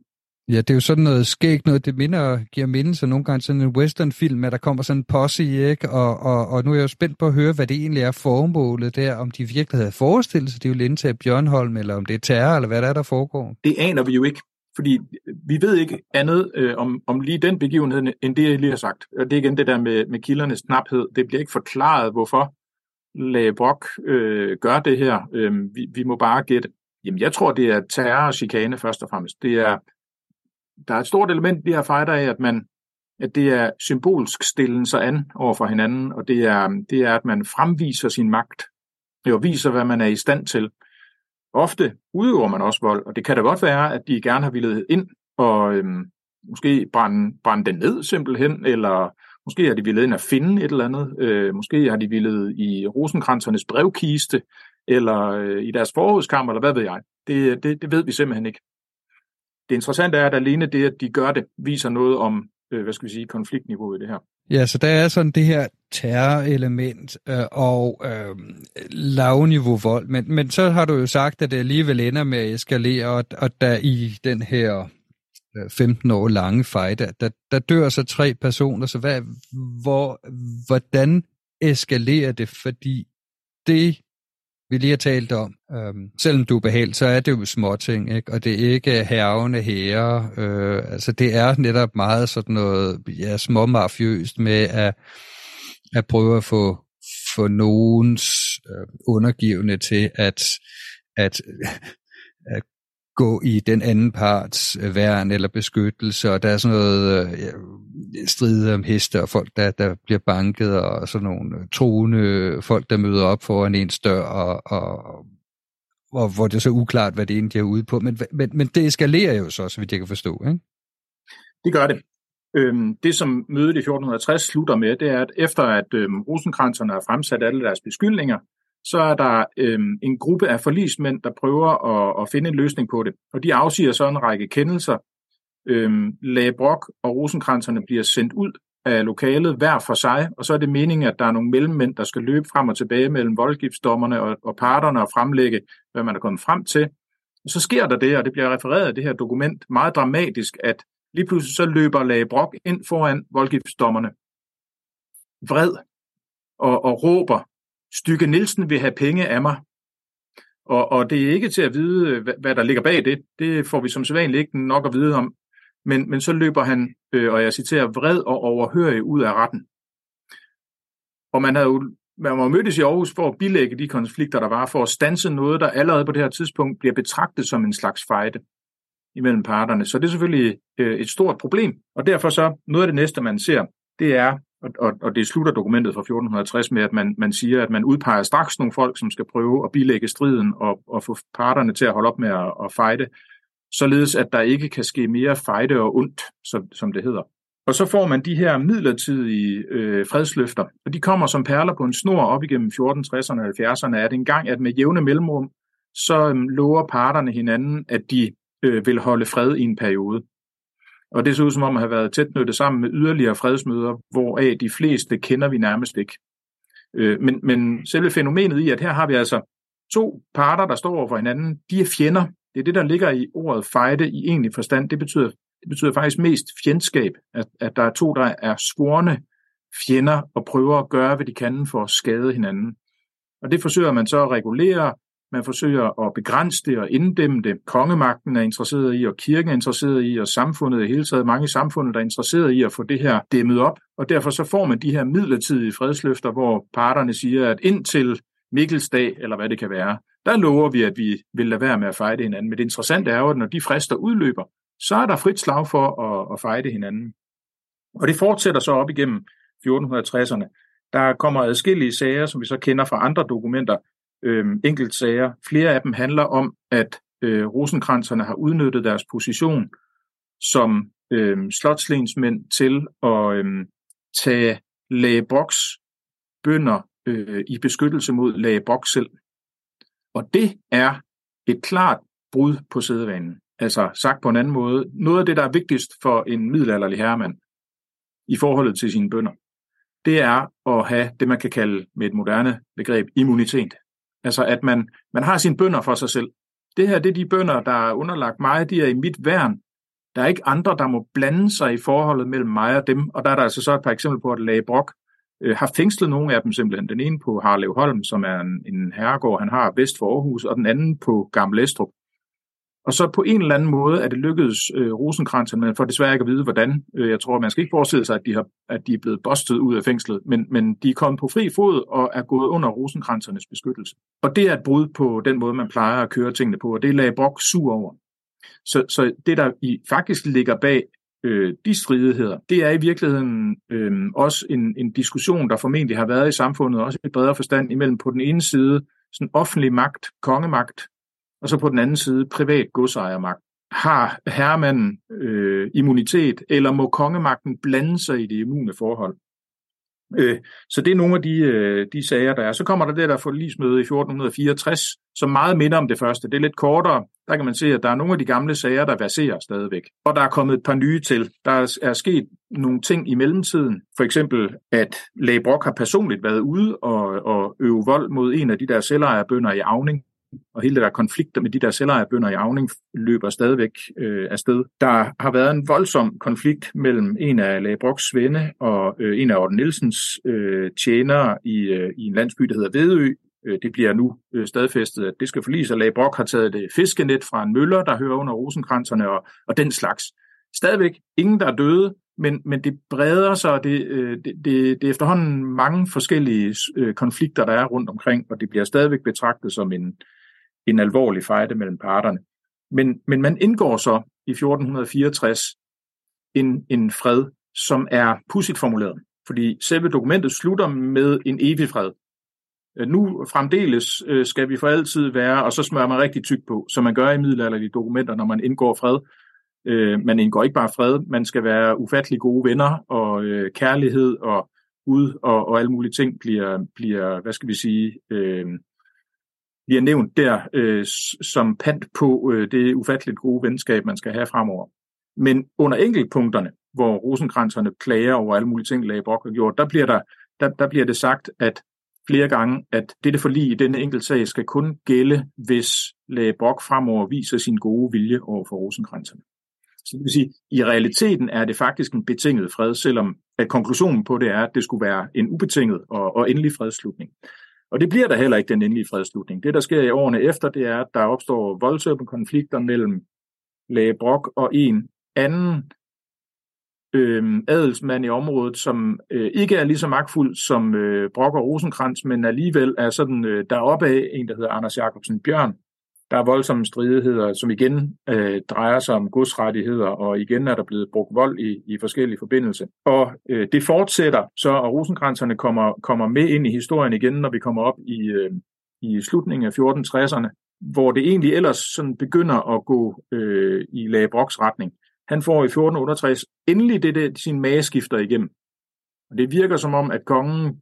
Ja, det er jo sådan noget skægt noget, det minder, giver mindelser nogle gange sådan en westernfilm, at der kommer sådan en posse, ikke? Og, og, og nu er jeg jo spændt på at høre, hvad det egentlig er formålet der, om de virkelig havde forestillet sig, det er jo indtage Bjørnholm, eller om det er terror, eller hvad der er, der foregår. Det aner vi jo ikke, fordi vi ved ikke andet øh, om, om lige den begivenhed, end det, jeg lige har sagt. Og det er igen det der med, med kildernes knaphed. Det bliver ikke forklaret, hvorfor Lage Brock øh, gør det her. Øh, vi, vi må bare gætte. Jamen, jeg tror, det er terror og chikane først og fremmest. Det er der er et stort element i de her fighter af, at man at det er symbolsk stillen sig an over for hinanden, og det er, det er, at man fremviser sin magt, og viser, hvad man er i stand til. Ofte udøver man også vold, og det kan da godt være, at de gerne har ville ind og øhm, måske brænde, brænde den ned simpelthen, eller måske har de ville ind at finde et eller andet, øh, måske har de ville i rosenkransernes brevkiste, eller øh, i deres forrådskammer, eller hvad ved jeg. Det, det, det ved vi simpelthen ikke det interessante er, at alene det, at de gør det, viser noget om, øh, hvad skal vi sige, konfliktniveauet i det her. Ja, så der er sådan det her terrorelement øh, og øh, lavniveau vold, men, men så har du jo sagt, at det alligevel ender med at eskalere, og, og der i den her øh, 15 år lange fight, der, der dør så tre personer, så hvad, hvor, hvordan eskalerer det? Fordi det vi lige har talt om. Øhm, selvom du er behalt, så er det jo småting, ikke? og det er ikke hervende herre. Øh, altså det er netop meget sådan noget ja, småmafiøst med at, at prøve at få, få nogens øh, undergivende til at, at, at gå i den anden parts øh, værn eller beskyttelse, og der er sådan noget øh, ja, strid om heste og folk, der, der bliver banket, og sådan nogle øh, troende folk, der møder op foran ens dør, og, og, og hvor det er så uklart, hvad det egentlig er ude på. Men, men, men det eskalerer jo så, så vidt jeg kan forstå, ikke? Det gør det. Øhm, det, som mødet i 1460 slutter med, det er, at efter at øhm, rosenkranserne har fremsat alle deres beskyldninger, så er der øh, en gruppe af forlismænd, der prøver at, at finde en løsning på det. Og de afsiger så en række kendelser. Øh, Lage og rosenkranserne bliver sendt ud af lokalet hver for sig, og så er det meningen, at der er nogle mellemmænd, der skal løbe frem og tilbage mellem voldgiftsdommerne og, og parterne og fremlægge, hvad man er kommet frem til. Og så sker der det, og det bliver refereret i det her dokument meget dramatisk, at lige pludselig så løber Lage ind foran voldgiftsdommerne, vred, og, og råber, Stykke Nielsen vil have penge af mig. Og, og det er ikke til at vide, hvad, hvad der ligger bag det. Det får vi som sædvanligt ikke nok at vide om. Men, men så løber han, øh, og jeg citerer, vred og overhørig ud af retten. Og man havde jo man var mødtes i Aarhus for at bilægge de konflikter, der var, for at stanse noget, der allerede på det her tidspunkt bliver betragtet som en slags fejde imellem parterne. Så det er selvfølgelig øh, et stort problem, og derfor så noget af det næste, man ser, det er og, og, og det slutter dokumentet fra 1460 med, at man, man siger, at man udpeger straks nogle folk, som skal prøve at bilægge striden og, og få parterne til at holde op med at, at fejde, således at der ikke kan ske mere fejde og ondt, som, som det hedder. Og så får man de her midlertidige øh, fredsløfter, og de kommer som perler på en snor op igennem 1460'erne og 70'erne, at en gang, at med jævne mellemrum, så øh, lover parterne hinanden, at de øh, vil holde fred i en periode. Og det ser ud som om at have været tæt knyttet sammen med yderligere fredsmøder, hvoraf de fleste kender vi nærmest ikke. Øh, men, men selve fænomenet i, at her har vi altså to parter, der står over for hinanden, de er fjender. Det er det, der ligger i ordet fejde i egentlig forstand. Det betyder, det betyder faktisk mest fjendskab, at, at der er to, der er svorne fjender og prøver at gøre, hvad de kan for at skade hinanden. Og det forsøger man så at regulere man forsøger at begrænse det og inddæmme det. Kongemagten er interesseret i, og kirken er interesseret i, og samfundet i hele taget, mange samfund der er interesseret i at få det her dæmmet op. Og derfor så får man de her midlertidige fredsløfter, hvor parterne siger, at indtil Mikkelsdag, eller hvad det kan være, der lover vi, at vi vil lade være med at fejde hinanden. Men det interessante er jo, at når de frister udløber, så er der frit slag for at, at fejde hinanden. Og det fortsætter så op igennem 1460'erne. Der kommer adskillige sager, som vi så kender fra andre dokumenter, øh, sager. Flere af dem handler om, at øh, rosenkranserne har udnyttet deres position som øh, slotslensmænd til at øh, tage Lage Boks bønder øh, i beskyttelse mod Lage Boks selv. Og det er et klart brud på sædevanen. Altså sagt på en anden måde, noget af det, der er vigtigst for en middelalderlig herremand i forholdet til sine bønder, det er at have det, man kan kalde med et moderne begreb immunitet. Altså at man, man har sine bønder for sig selv. Det her det er de bønder, der er underlagt mig, de er i mit værn. Der er ikke andre, der må blande sig i forholdet mellem mig og dem. Og der er der altså så et par eksempler på, at Lage Brok øh, har fængslet nogle af dem simpelthen. Den ene på Harlev Holm, som er en, en herregård, han har vest for Aarhus, og den anden på Gamle Estrup. Og så på en eller anden måde er det lykkedes øh, Rosenkrantz, men for desværre ikke at vide, hvordan. Øh, jeg tror, man skal ikke forestille sig, at de, har, at de er blevet bostet ud af fængslet, men, men de er kommet på fri fod og er gået under Rosenkrantzernes beskyttelse. Og det er et brud på den måde, man plejer at køre tingene på, og det lagde Brock sur over. Så, så det, der i, faktisk ligger bag øh, de stridigheder, det er i virkeligheden øh, også en, en diskussion, der formentlig har været i samfundet, også i bredere forstand, imellem på den ene side sådan offentlig magt, kongemagt, og så på den anden side privat godsejermagt. Har herremanden øh, immunitet, eller må kongemagten blande sig i det immune forhold? Øh, så det er nogle af de, øh, de sager, der er. Så kommer der det der forlismøde i 1464, som meget minder om det første. Det er lidt kortere. Der kan man se, at der er nogle af de gamle sager, der verserer stadigvæk. Og der er kommet et par nye til. Der er sket nogle ting i mellemtiden. For eksempel, at Læge Brock har personligt været ude og, og øve vold mod en af de der selvejerbønder i Avning og hele det der konflikter med de der selvejerbønder i Avning løber stadigvæk øh, afsted. Der har været en voldsom konflikt mellem en af Lage Broks svende og øh, en af Orden Nielsens øh, tjenere i, øh, i en landsby, der hedder Vedø, Øh, det bliver nu øh, stadfæstet, at det skal forlise, og Lage har taget det fiskenet fra en møller, der hører under rosenkranserne og, og den slags. Stadigvæk ingen, der er døde, men, men det breder sig, det, øh, det, det, det er efterhånden mange forskellige øh, konflikter, der er rundt omkring, og det bliver stadigvæk betragtet som en, en alvorlig fejde mellem parterne. Men, men man indgår så i 1464 en, en fred, som er pudsigt formuleret, fordi selve dokumentet slutter med en evig fred. Øh, nu fremdeles øh, skal vi for altid være, og så smører man rigtig tyk på, som man gør i middelalderlige dokumenter, når man indgår fred, øh, man indgår ikke bare fred, man skal være ufattelig gode venner, og kærlighed og Gud og, og alle mulige ting bliver, bliver hvad skal vi sige, øh, bliver nævnt der øh, som pant på øh, det ufatteligt gode venskab, man skal have fremover. Men under enkeltpunkterne, hvor rosenkranserne klager over alle mulige ting, Lage Brock har gjort, der bliver, der, der, der bliver det sagt, at flere gange, at dette forlig i denne enkelt sag skal kun gælde, hvis Lage Brock fremover viser sin gode vilje over for rosenkranserne. Så det vil sige, i realiteten er det faktisk en betinget fred, selvom at konklusionen på det er, at det skulle være en ubetinget og, og endelig fredsslutning. Og det bliver der heller ikke den endelige fredslutning. Det, der sker i årene efter, det er, at der opstår voldsomme konflikter mellem læge Brock og en anden øh, adelsmand i området, som øh, ikke er lige så magtfuld som øh, Brock og Rosenkrantz, men alligevel er sådan øh, deroppe af en, der hedder Anders Jacobsen Bjørn, der er voldsomme stridigheder, som igen øh, drejer sig om godsrettigheder, og igen er der blevet brugt vold i, i forskellige forbindelser. Og øh, det fortsætter så, og rosenkranserne kommer, kommer med ind i historien igen, når vi kommer op i, øh, i slutningen af 1460'erne, hvor det egentlig ellers sådan begynder at gå øh, i Lage retning. Han får i 1468 endelig det, det sin mageskifter igennem. Og det virker som om, at kongen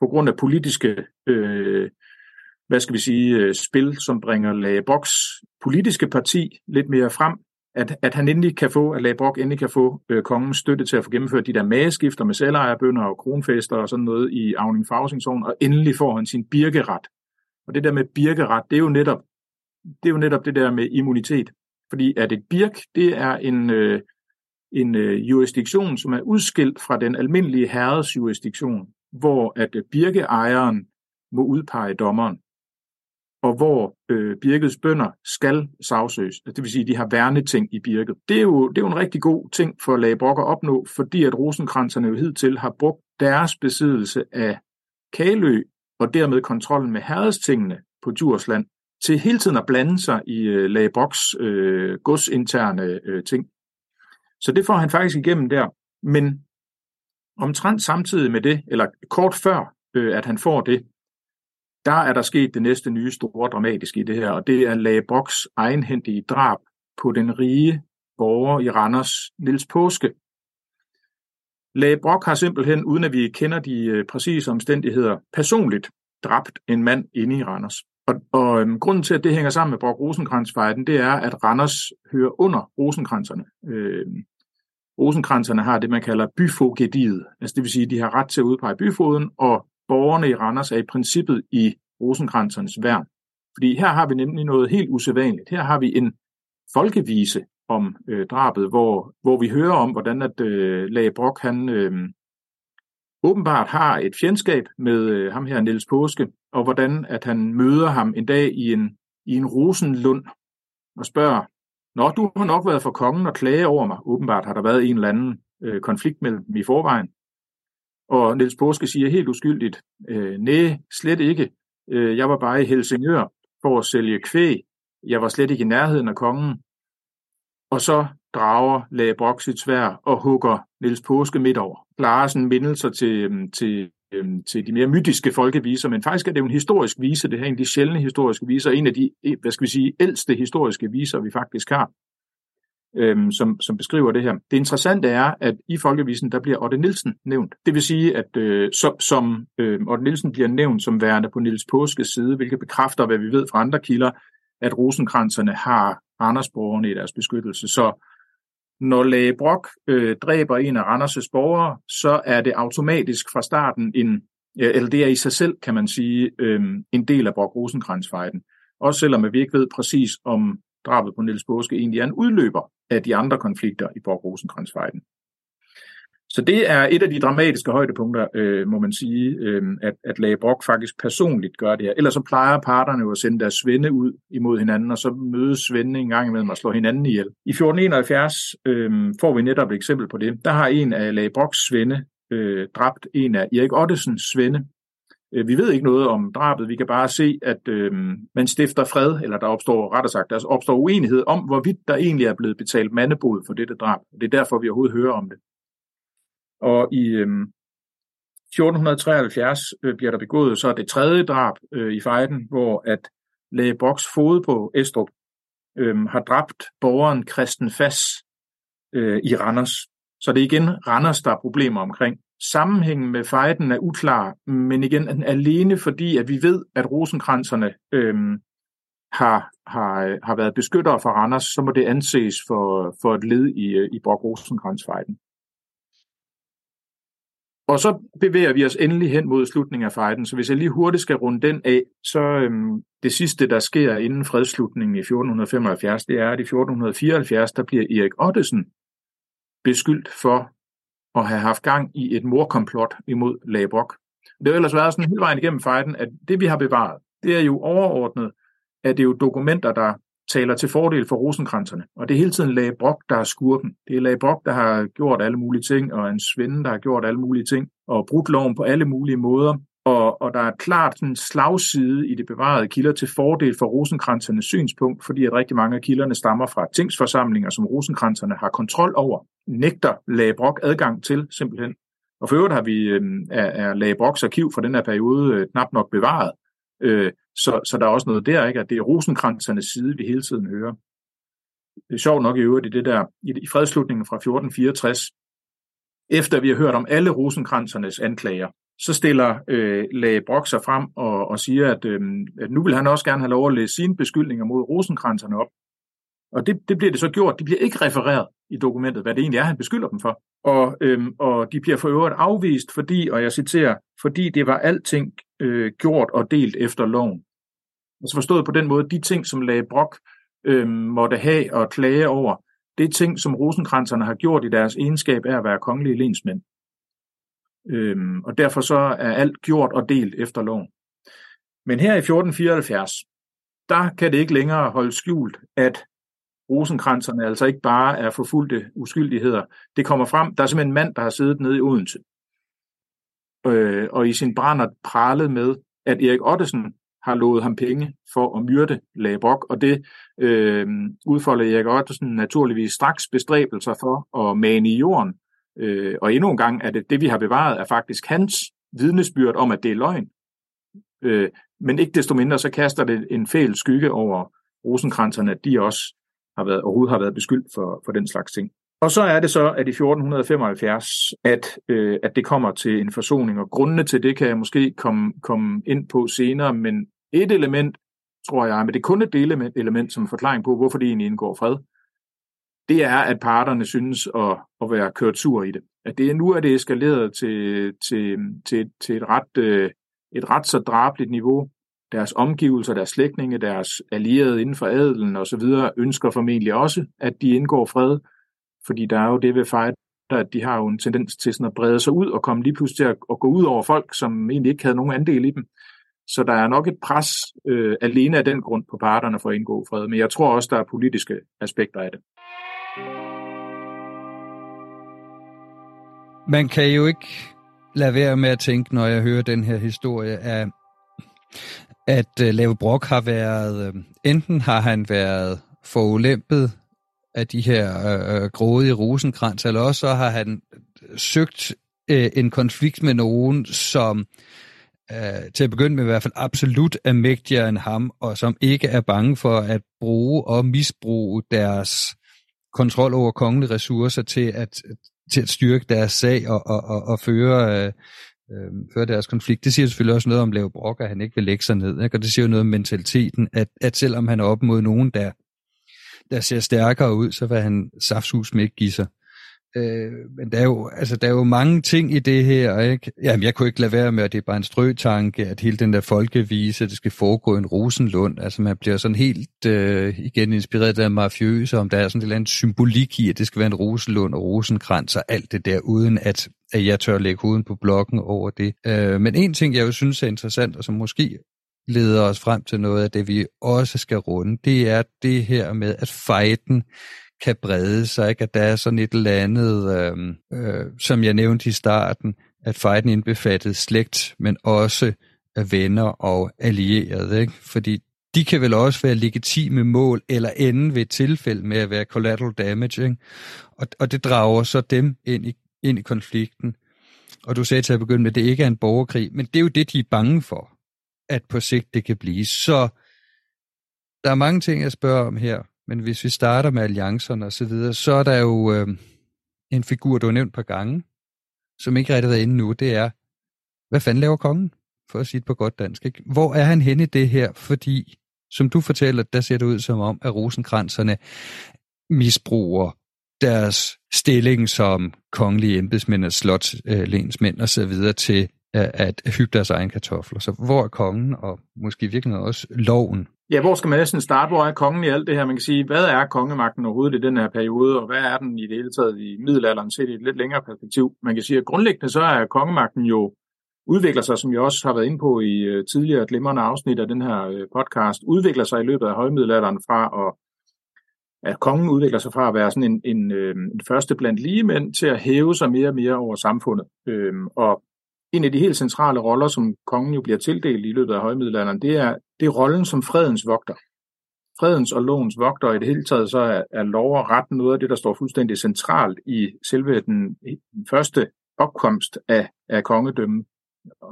på grund af politiske øh, hvad skal vi sige, øh, spil, som bringer Lage politiske parti lidt mere frem, at, at han endelig kan få, at Lage endelig kan få øh, kongens støtte til at få gennemført de der mageskifter med selvejerbønder og kronfester og sådan noget i Avning Fagsingsovn, og endelig får han sin birkeret. Og det der med birkeret, det er jo netop det, er jo netop det der med immunitet. Fordi at et birk, det er en, øh, en øh, jurisdiktion, som er udskilt fra den almindelige herreds jurisdiktion, hvor at øh, birkeejeren må udpege dommeren og hvor øh, birkets bønder skal sagsøges. Altså, det vil sige, at de har værneting i birket. Det er jo, det er jo en rigtig god ting for Lagebrok at opnå, fordi at rosenkranserne jo hidtil har brugt deres besiddelse af Kalø og dermed kontrollen med herredstingene på Djursland til hele tiden at blande sig i øh, Lagebroks øh, godsinterne øh, ting. Så det får han faktisk igennem der. Men omtrent samtidig med det, eller kort før, øh, at han får det, der er der sket det næste nye store dramatiske i det her, og det er Lage Broks egenhændige drab på den rige borger i Randers, Nils Påske. Lage Brok har simpelthen, uden at vi kender de øh, præcise omstændigheder, personligt dræbt en mand inde i Randers. Og, og øhm, grunden til, at det hænger sammen med Brok rosenkrantz det er, at Randers hører under rosenkranserne. Øh, rosenkranserne har det, man kalder byfogediet. Altså det vil sige, at de har ret til at udpege byfoden, og borgerne i Randers er i princippet i rosenkransernes værn. Fordi her har vi nemlig noget helt usædvanligt. Her har vi en folkevise om øh, drabet, hvor, hvor vi hører om, hvordan at øh, Lage Brock, han øh, åbenbart har et fjendskab med øh, ham her, Niels Påske, og hvordan at han møder ham en dag i en, i en rosenlund og spørger, Nå, du har nok været for kongen og klage over mig. Åbenbart har der været en eller anden øh, konflikt mellem dem i forvejen. Og Niels Påske siger helt uskyldigt, øh, nej, slet ikke. Øh, jeg var bare i Helsingør for at sælge kvæg. Jeg var slet ikke i nærheden af kongen. Og så drager Lage Brock sit svær og hugger Niels Påske midt over. Larsen mindelser til, øhm, til, øhm, til de mere mytiske folkeviser, men faktisk er det jo en historisk vise, det her en af de sjældne historiske viser, en af de, hvad skal vi sige, ældste historiske viser, vi faktisk har øhm, som, som beskriver det her. Det interessante er, at i Folkevisen, der bliver Otte Nielsen nævnt. Det vil sige, at øh, som, som øh, Otte Nielsen bliver nævnt som værende på Niels Påskes side, hvilket bekræfter, hvad vi ved fra andre kilder, at rosenkranserne har Randersborgerne i deres beskyttelse. Så når Læge Brok øh, dræber en af Randers' borgere, så er det automatisk fra starten en, eller det er i sig selv, kan man sige, øh, en del af Brok rosenkrantz Også selvom vi ikke ved præcis, om drabet på Niels Båske egentlig er en udløber af de andre konflikter i Borg rosenkrantz Så det er et af de dramatiske højdepunkter, øh, må man sige, øh, at, at Lage Brock faktisk personligt gør det her. Ellers så plejer parterne jo at sende deres svende ud imod hinanden, og så mødes svende en gang imellem og slår hinanden ihjel. I 1471 øh, får vi netop et eksempel på det. Der har en af Lage Brocks svende øh, dræbt en af Erik Ottesens svende. Øh, vi ved ikke noget om drabet, vi kan bare se, at øh, man stifter fred, eller der opstår, rettere sagt, der opstår uenighed om, hvorvidt der egentlig er blevet betalt mandebod for dette drab. Det er derfor, vi overhovedet hører om det. Og i øh, 1473 øh, bliver der begået så det tredje drab øh, i fejden, hvor at Læge Boks fod på Estrup øh, har dræbt borgeren Christen Fass øh, i Randers. Så det er igen Randers, der er problemer omkring. Sammenhængen med fejden er uklar, men igen alene fordi, at vi ved, at rosenkranserne øh, har, har, har været beskyttere for Randers, så må det anses for, for et led i, øh, i Brock Rosenkrantz-fejden. Og så bevæger vi os endelig hen mod slutningen af fejden, så hvis jeg lige hurtigt skal runde den af, så øhm, det sidste, der sker inden fredsslutningen i 1475, det er, at i 1474, der bliver Erik Ottesen beskyldt for at have haft gang i et morkomplot imod Labrok. Det har ellers været sådan hele vejen igennem fejden, at det vi har bevaret, det er jo overordnet, at det er jo dokumenter, der taler til fordel for rosenkranserne. Og det er hele tiden Lage Brock, der er skurken. Det er Lage Brock, der har gjort alle mulige ting, og en svende, der har gjort alle mulige ting, og brudt loven på alle mulige måder. Og, og der er klart en slagside i det bevarede kilder til fordel for rosenkransernes synspunkt, fordi at rigtig mange af kilderne stammer fra tingsforsamlinger, som rosenkranserne har kontrol over, nægter Lage Brock adgang til simpelthen. Og for øvrigt har vi, øh, er, er Lage Brocks arkiv fra den her periode øh, knap nok bevaret. Øh, så, så der er også noget der, ikke? at det er rosenkransernes side, vi hele tiden hører. Det er sjovt nok i øvrigt i det der, i, i fredslutningen fra 1464, efter vi har hørt om alle rosenkransernes anklager, så stiller øh, Lage Brock sig frem og, og siger, at, øh, at nu vil han også gerne have lov at læse sine beskyldninger mod rosenkranserne op. Og det, det bliver det så gjort. De bliver ikke refereret i dokumentet, hvad det egentlig er, han beskylder dem for. Og, øhm, og de bliver for øvrigt afvist, fordi, og jeg citerer, fordi det var alting øh, gjort og delt efter loven. Altså forstået på den måde, de ting, som Lage Brock øh, måtte have og klage over, det er ting, som rosenkranserne har gjort i deres egenskab af at være kongelige lensmænd. Øhm, og derfor så er alt gjort og delt efter loven. Men her i 1474, der kan det ikke længere holde skjult, at rosenkranserne altså ikke bare er forfulgte uskyldigheder. Det kommer frem, der er simpelthen en mand, der har siddet nede i Odense, øh, og i sin brænder pralet med, at Erik Ottesen har lovet ham penge for at myrde Labrok, og det øh, udfolder Erik Ottesen naturligvis straks bestræbelser for at mane i jorden. Øh, og endnu en gang er det, det vi har bevaret, er faktisk hans vidnesbyrd om, at det er løgn. Øh, men ikke desto mindre, så kaster det en fæl skygge over rosenkranserne, at de også har været, overhovedet har været beskyldt for, for den slags ting. Og så er det så, at i 1475, at, øh, at det kommer til en forsoning, og grundene til det kan jeg måske komme, komme ind på senere, men et element, tror jeg, men det er kun et element som forklaring på, hvorfor de egentlig indgår fred, det er, at parterne synes at, at være kørt sur i det. At det nu er det eskaleret til, til, til, til et, ret, øh, et ret så drabligt niveau, deres omgivelser, deres slægtninge, deres allierede inden for adelen osv. ønsker formentlig også, at de indgår fred, fordi der er jo det ved fight, at de har jo en tendens til sådan at brede sig ud og komme lige pludselig til at, at gå ud over folk, som egentlig ikke havde nogen andel i dem. Så der er nok et pres øh, alene af den grund på parterne for at indgå fred, men jeg tror også, der er politiske aspekter af det. Man kan jo ikke lade være med at tænke, når jeg hører den her historie, af, at uh, Lave Brock har været, uh, enten har han været forulæmpet af de her øh, øh, grådige rosenkrans, eller også så har han søgt øh, en konflikt med nogen, som øh, til at begynde med i hvert fald absolut er mægtigere end ham, og som ikke er bange for at bruge og misbruge deres kontrol over kongelige ressourcer til at, til at styrke deres sag og, og, og, og føre, øh, øh, føre deres konflikt. Det siger selvfølgelig også noget om Lave Brock, at han ikke vil lægge sig ned. Ikke? Og det siger noget om mentaliteten, at, at selvom han er op mod nogen, der, der ser stærkere ud, så vil han saftsus med ikke give sig. Øh, men der er, jo, altså, der er jo mange ting i det her, ikke? Jamen, jeg kunne ikke lade være med, at det er bare en strøtanke, at hele den der folkevise, det skal foregå i en Rosenlund. Altså, man bliver sådan helt øh, igen inspireret af mafiøse, om der er sådan en eller anden symbolik i, at det skal være en Rosenlund og Rosenkrans og alt det der, uden at, at jeg tør lægge huden på blokken over det. Øh, men en ting, jeg jo synes er interessant, og som måske leder os frem til noget af det, vi også skal runde, det er det her med, at fejden kan brede sig, ikke? at der er sådan et eller andet, øh, øh, som jeg nævnte i starten, at fejden indbefattede slægt, men også øh, venner og allierede, ikke? fordi de kan vel også være legitime mål, eller ende ved et tilfælde med at være collateral damage, ikke? Og, og det drager så dem ind i, ind i konflikten. Og du sagde til at begynde med, at det ikke er en borgerkrig, men det er jo det, de er bange for, at på sigt det kan blive. Så der er mange ting, jeg spørger om her. Men hvis vi starter med alliancerne og så videre, så er der jo øh, en figur, du har nævnt et par gange, som ikke rigtig er inde nu, det er, hvad fanden laver kongen? For at sige det på godt dansk. Ikke? Hvor er han henne i det her? Fordi, som du fortæller, der ser det ud som om, at rosenkranserne misbruger deres stilling som kongelige embedsmænd og slotslensmænd og så videre til øh, at hygge deres egen kartofler. Så hvor er kongen, og måske virkelig også loven Ja, hvor skal man næsten starte? Hvor er kongen i alt det her? Man kan sige, hvad er kongemagten overhovedet i den her periode, og hvad er den i det hele taget i middelalderen set i et lidt længere perspektiv? Man kan sige, at grundlæggende så er kongemagten jo udvikler sig, som jeg også har været inde på i øh, tidligere glimrende afsnit af den her øh, podcast, udvikler sig i løbet af højmiddelalderen fra at at kongen udvikler sig fra at være sådan en, en, øh, en første blandt lige mænd til at hæve sig mere og mere over samfundet. Øhm, og en af de helt centrale roller, som kongen jo bliver tildelt i løbet af højmiddelalderen, det er, det er rollen som fredens vogter. Fredens og lovens vogter, i det hele taget så er, er lov og ret noget af det, der står fuldstændig centralt i selve den, den første opkomst af, af kongedømmet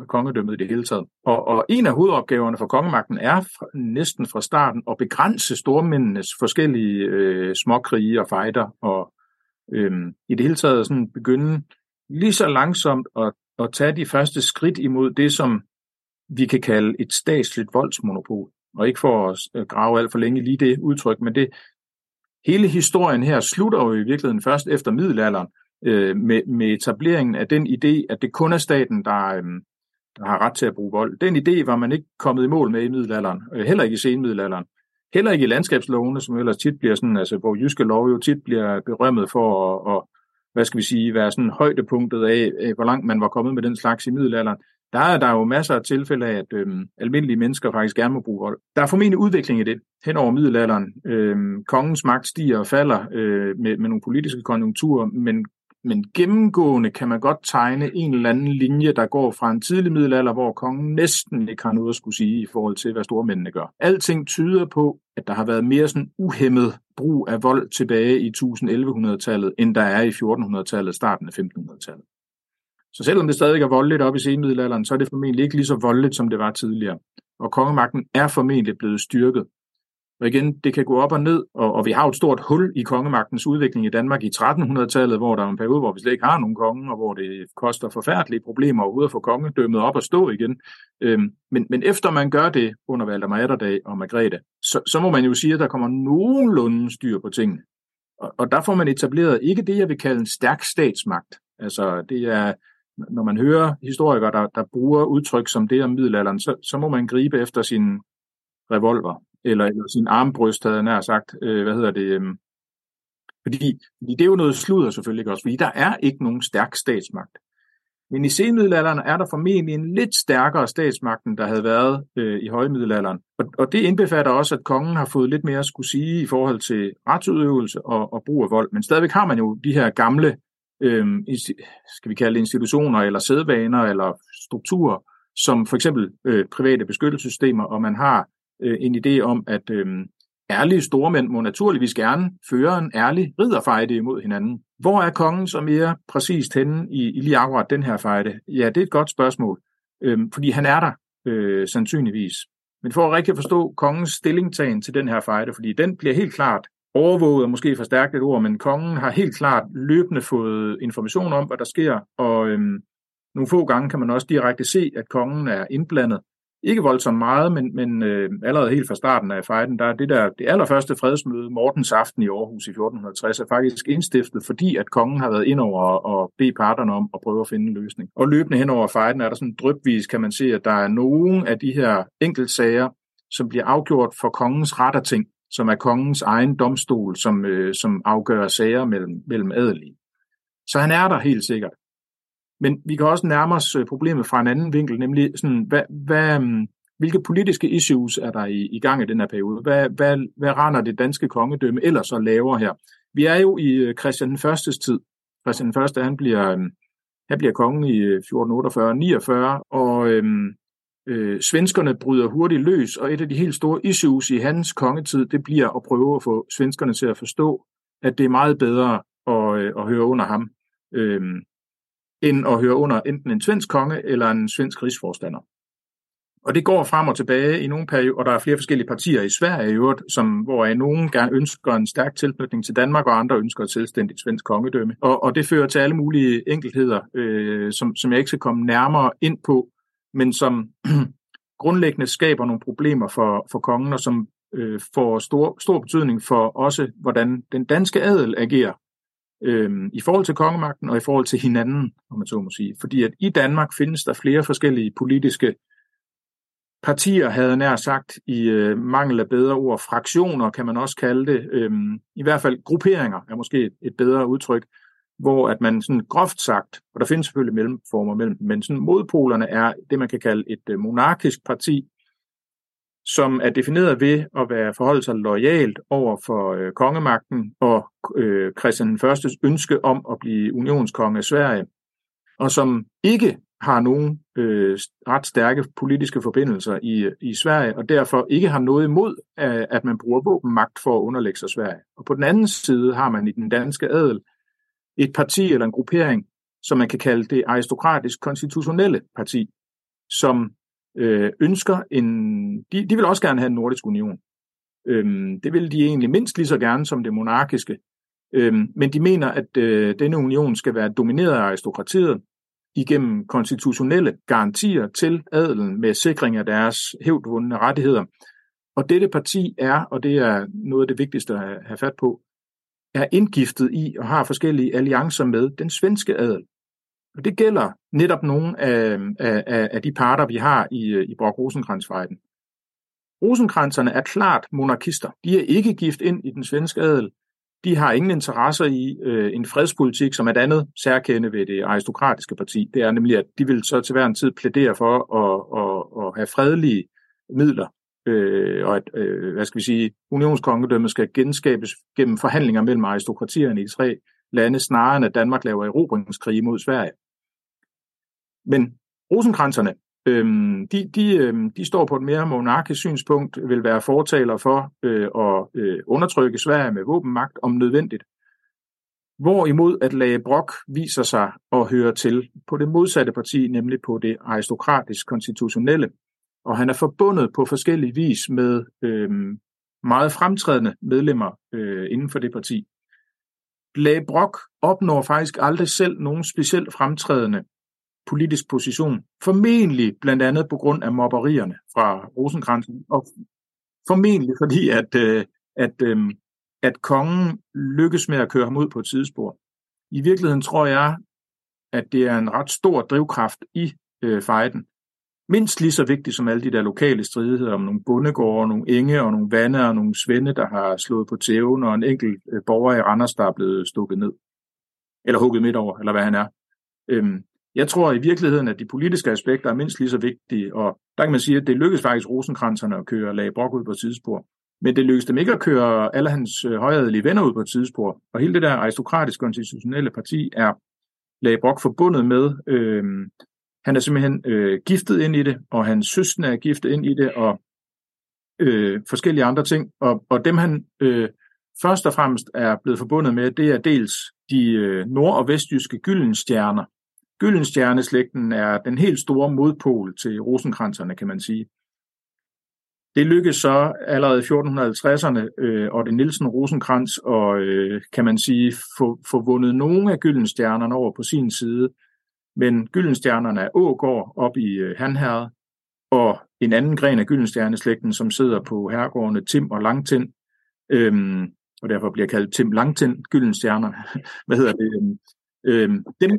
kongedømmet i det hele taget. Og, og en af hovedopgaverne for kongemagten er fra, næsten fra starten at begrænse stormændenes forskellige øh, småkrige og fejder, og øh, i det hele taget sådan begynde lige så langsomt at at tage de første skridt imod det, som vi kan kalde et statsligt voldsmonopol. Og ikke for at øh, grave alt for længe lige det udtryk, men det hele historien her slutter jo i virkeligheden først efter middelalderen øh, med, med etableringen af den idé, at det kun er staten, der, øh, der har ret til at bruge vold. Den idé var man ikke kommet i mål med i middelalderen, øh, heller ikke i senmiddelalderen. Heller ikke i landskabslovene, som ellers tit bliver sådan, altså hvor jyske lov jo tit bliver berømmet for at, at hvad skal vi sige, være sådan højdepunktet af, hvor langt man var kommet med den slags i middelalderen. Der er der jo masser af tilfælde af, at øhm, almindelige mennesker faktisk gerne må bruge vold. Der er formentlig udvikling i det hen over middelalderen. Øhm, kongens magt stiger og falder øh, med, med nogle politiske konjunkturer, men men gennemgående kan man godt tegne en eller anden linje, der går fra en tidlig middelalder, hvor kongen næsten ikke har noget at skulle sige i forhold til, hvad stormændene gør. Alting tyder på, at der har været mere sådan uhemmet brug af vold tilbage i 1100-tallet, end der er i 1400-tallet, starten af 1500-tallet. Så selvom det stadig er voldeligt op i senmiddelalderen, så er det formentlig ikke lige så voldeligt, som det var tidligere. Og kongemagten er formentlig blevet styrket og igen, det kan gå op og ned, og, og vi har et stort hul i kongemagtens udvikling i Danmark i 1300-tallet, hvor der er en periode, hvor vi slet ikke har nogen konge, og hvor det koster forfærdelige problemer overhovedet at få kongedømmet op og stå igen. Øhm, men, men efter man gør det under Valdemar Atterdag og Margrethe, så, så må man jo sige, at der kommer nogenlunde styr på tingene. Og, og der får man etableret ikke det, jeg vil kalde en stærk statsmagt. Altså det er, når man hører historikere, der, der bruger udtryk som det om middelalderen, så, så må man gribe efter sin revolver eller, eller sin armbryst, havde jeg nær sagt. Øh, hvad hedder det? Øh, fordi, fordi det er jo noget sludder selvfølgelig også, fordi der er ikke nogen stærk statsmagt. Men i senmiddelalderen er der formentlig en lidt stærkere statsmagt, der havde været øh, i højmiddelalderen. Og, og det indbefatter også, at kongen har fået lidt mere at skulle sige i forhold til retsudøvelse og, og brug af vold. Men stadigvæk har man jo de her gamle, øh, skal vi kalde institutioner, eller sædvaner, eller strukturer, som for eksempel øh, private beskyttelsessystemer, og man har øh, en idé om, at øh, ærlige stormænd må naturligvis gerne føre en ærlig ridderfejde imod hinanden. Hvor er kongen så mere præcist henne i, i lige akkurat den her fejde? Ja, det er et godt spørgsmål, øh, fordi han er der øh, sandsynligvis. Men for at rigtig forstå kongens stillingtagen til den her fejde, fordi den bliver helt klart overvåget og måske forstærket et ord, men kongen har helt klart løbende fået information om, hvad der sker, og øhm, nogle få gange kan man også direkte se, at kongen er indblandet ikke voldsomt meget, men, men øh, allerede helt fra starten af fejden, der er det der, det allerførste fredsmøde, Mortens Aften i Aarhus i 1460, er faktisk indstiftet, fordi at kongen har været ind over og bede parterne om at prøve at finde en løsning. Og løbende hen over fejden er der sådan drypvis, kan man se, at der er nogle af de her enkeltsager, som bliver afgjort for kongens retterting, som er kongens egen domstol, som, øh, som afgør sager mellem, mellem adelige. Så han er der helt sikkert. Men vi kan også nærme os øh, problemet fra en anden vinkel, nemlig sådan, hvad, hvad, mm, hvilke politiske issues er der i, i gang i den her periode? Hvad, hvad, hvad render det danske kongedømme ellers så laver her? Vi er jo i øh, Christian den Førstes tid. Christian den Første, han bliver, øh, han bliver konge i 1448-49, og øhm, øh, svenskerne bryder hurtigt løs, og et af de helt store issues i hans kongetid, det bliver at prøve at få svenskerne til at forstå, at det er meget bedre at, øh, at høre under ham. Øh, end at høre under enten en svensk konge eller en svensk rigsforstander. Og det går frem og tilbage i nogle perioder, og der er flere forskellige partier i Sverige i øvrigt, som, hvor nogen gerne ønsker en stærk tilknytning til Danmark, og andre ønsker et selvstændigt svensk kongedømme. Og, og det fører til alle mulige enkeltheder, øh, som, som jeg ikke skal komme nærmere ind på, men som grundlæggende skaber nogle problemer for, for kongen, og som øh, får stor, stor betydning for også, hvordan den danske adel agerer øh, i forhold til kongemagten og i forhold til hinanden, om man så må sige. Fordi at i Danmark findes der flere forskellige politiske partier, havde nær sagt, i øh, mangel af bedre ord, fraktioner kan man også kalde det, øh, i hvert fald grupperinger er måske et, et bedre udtryk, hvor at man sådan groft sagt, og der findes selvfølgelig mellemformer mellem, men sådan modpolerne er det, man kan kalde et øh, monarkisk parti, som er defineret ved at være forholdt sig lojalt over for øh, kongemagten og øh, Christian I. ønske om at blive unionskonge af Sverige, og som ikke har nogen øh, ret stærke politiske forbindelser i, i Sverige, og derfor ikke har noget imod, at, at man bruger våbenmagt for at underlægge sig Sverige. Og på den anden side har man i den danske adel et parti eller en gruppering, som man kan kalde det aristokratisk konstitutionelle parti, som øh, ønsker en... De, de vil også gerne have en nordisk union. Øhm, det vil de egentlig mindst lige så gerne som det monarkiske. Øhm, men de mener, at øh, denne union skal være domineret af aristokratiet igennem konstitutionelle garantier til adelen med sikring af deres hævdvundne rettigheder. Og dette parti er, og det er noget af det vigtigste at have fat på, er indgiftet i og har forskellige alliancer med den svenske adel. Og det gælder netop nogle af, af, af de parter, vi har i, øh, i Brock Rosenkrantz-fejden. Rosenkranserne er klart monarkister. De er ikke gift ind i den svenske adel. De har ingen interesser i øh, en fredspolitik, som er et andet særkende ved det aristokratiske parti. Det er nemlig, at de vil så til hver en tid plædere for at, at, at have fredelige midler, øh, og at, øh, hvad skal vi sige, unionskongedømmet skal genskabes gennem forhandlinger mellem aristokratierne i de tre lande, snarere end at Danmark laver erobringskrige mod Sverige. Men rosenkranserne, øhm, de, de, øhm, de står på et mere monarkisk synspunkt, vil være fortaler for øh, at øh, undertrykke Sverige med våbenmagt om nødvendigt. Hvorimod at Lage Brock viser sig at høre til på det modsatte parti, nemlig på det aristokratisk konstitutionelle. Og han er forbundet på forskellige vis med øh, meget fremtrædende medlemmer øh, inden for det parti. Lage Brock opnår faktisk aldrig selv nogen specielt fremtrædende politisk position. Formentlig blandt andet på grund af mobberierne fra Rosenkransen, og formentlig fordi, at, øh, at, øh, at kongen lykkes med at køre ham ud på et sidespor. I virkeligheden tror jeg, at det er en ret stor drivkraft i øh, fejden. Mindst lige så vigtigt som alle de der lokale stridigheder om nogle bondegårde, nogle enge og nogle vande og nogle svende, der har slået på tæven, og en enkelt øh, borger i Randers, der er blevet stukket ned. Eller hugget midt over, eller hvad han er. Øhm, jeg tror i virkeligheden, at de politiske aspekter er mindst lige så vigtige, og der kan man sige, at det lykkedes faktisk rosenkranserne at køre Lage Brock ud på tidsspor. Men det lykkedes dem ikke at køre alle hans øh, højadelige venner ud på et tidsspor. Og hele det der aristokratiske konstitutionelle parti er Lage Brock forbundet med. Øh, han er simpelthen øh, giftet ind i det, og hans søsken er giftet ind i det, og øh, forskellige andre ting. Og, og dem han øh, først og fremmest er blevet forbundet med, det er dels de øh, nord- og vestjyske gyldenstjerner, Gyldenstjerneslægten er den helt store modpol til rosenkranserne, kan man sige. Det lykkedes så allerede i 1450'erne, øh, og det Nielsen Rosenkrantz, og øh, kan man sige, få, få vundet nogle af Gyldenstjernerne over på sin side. Men Gyldenstjernerne er Ågård op i øh, Hanherred, og en anden gren af Gyldenstjerneslægten, som sidder på herregårdene Tim og Langtind, øhm, og derfor bliver kaldt Tim Langtind, Gyldenstjerner, hvad hedder det, øhm, øhm, dem,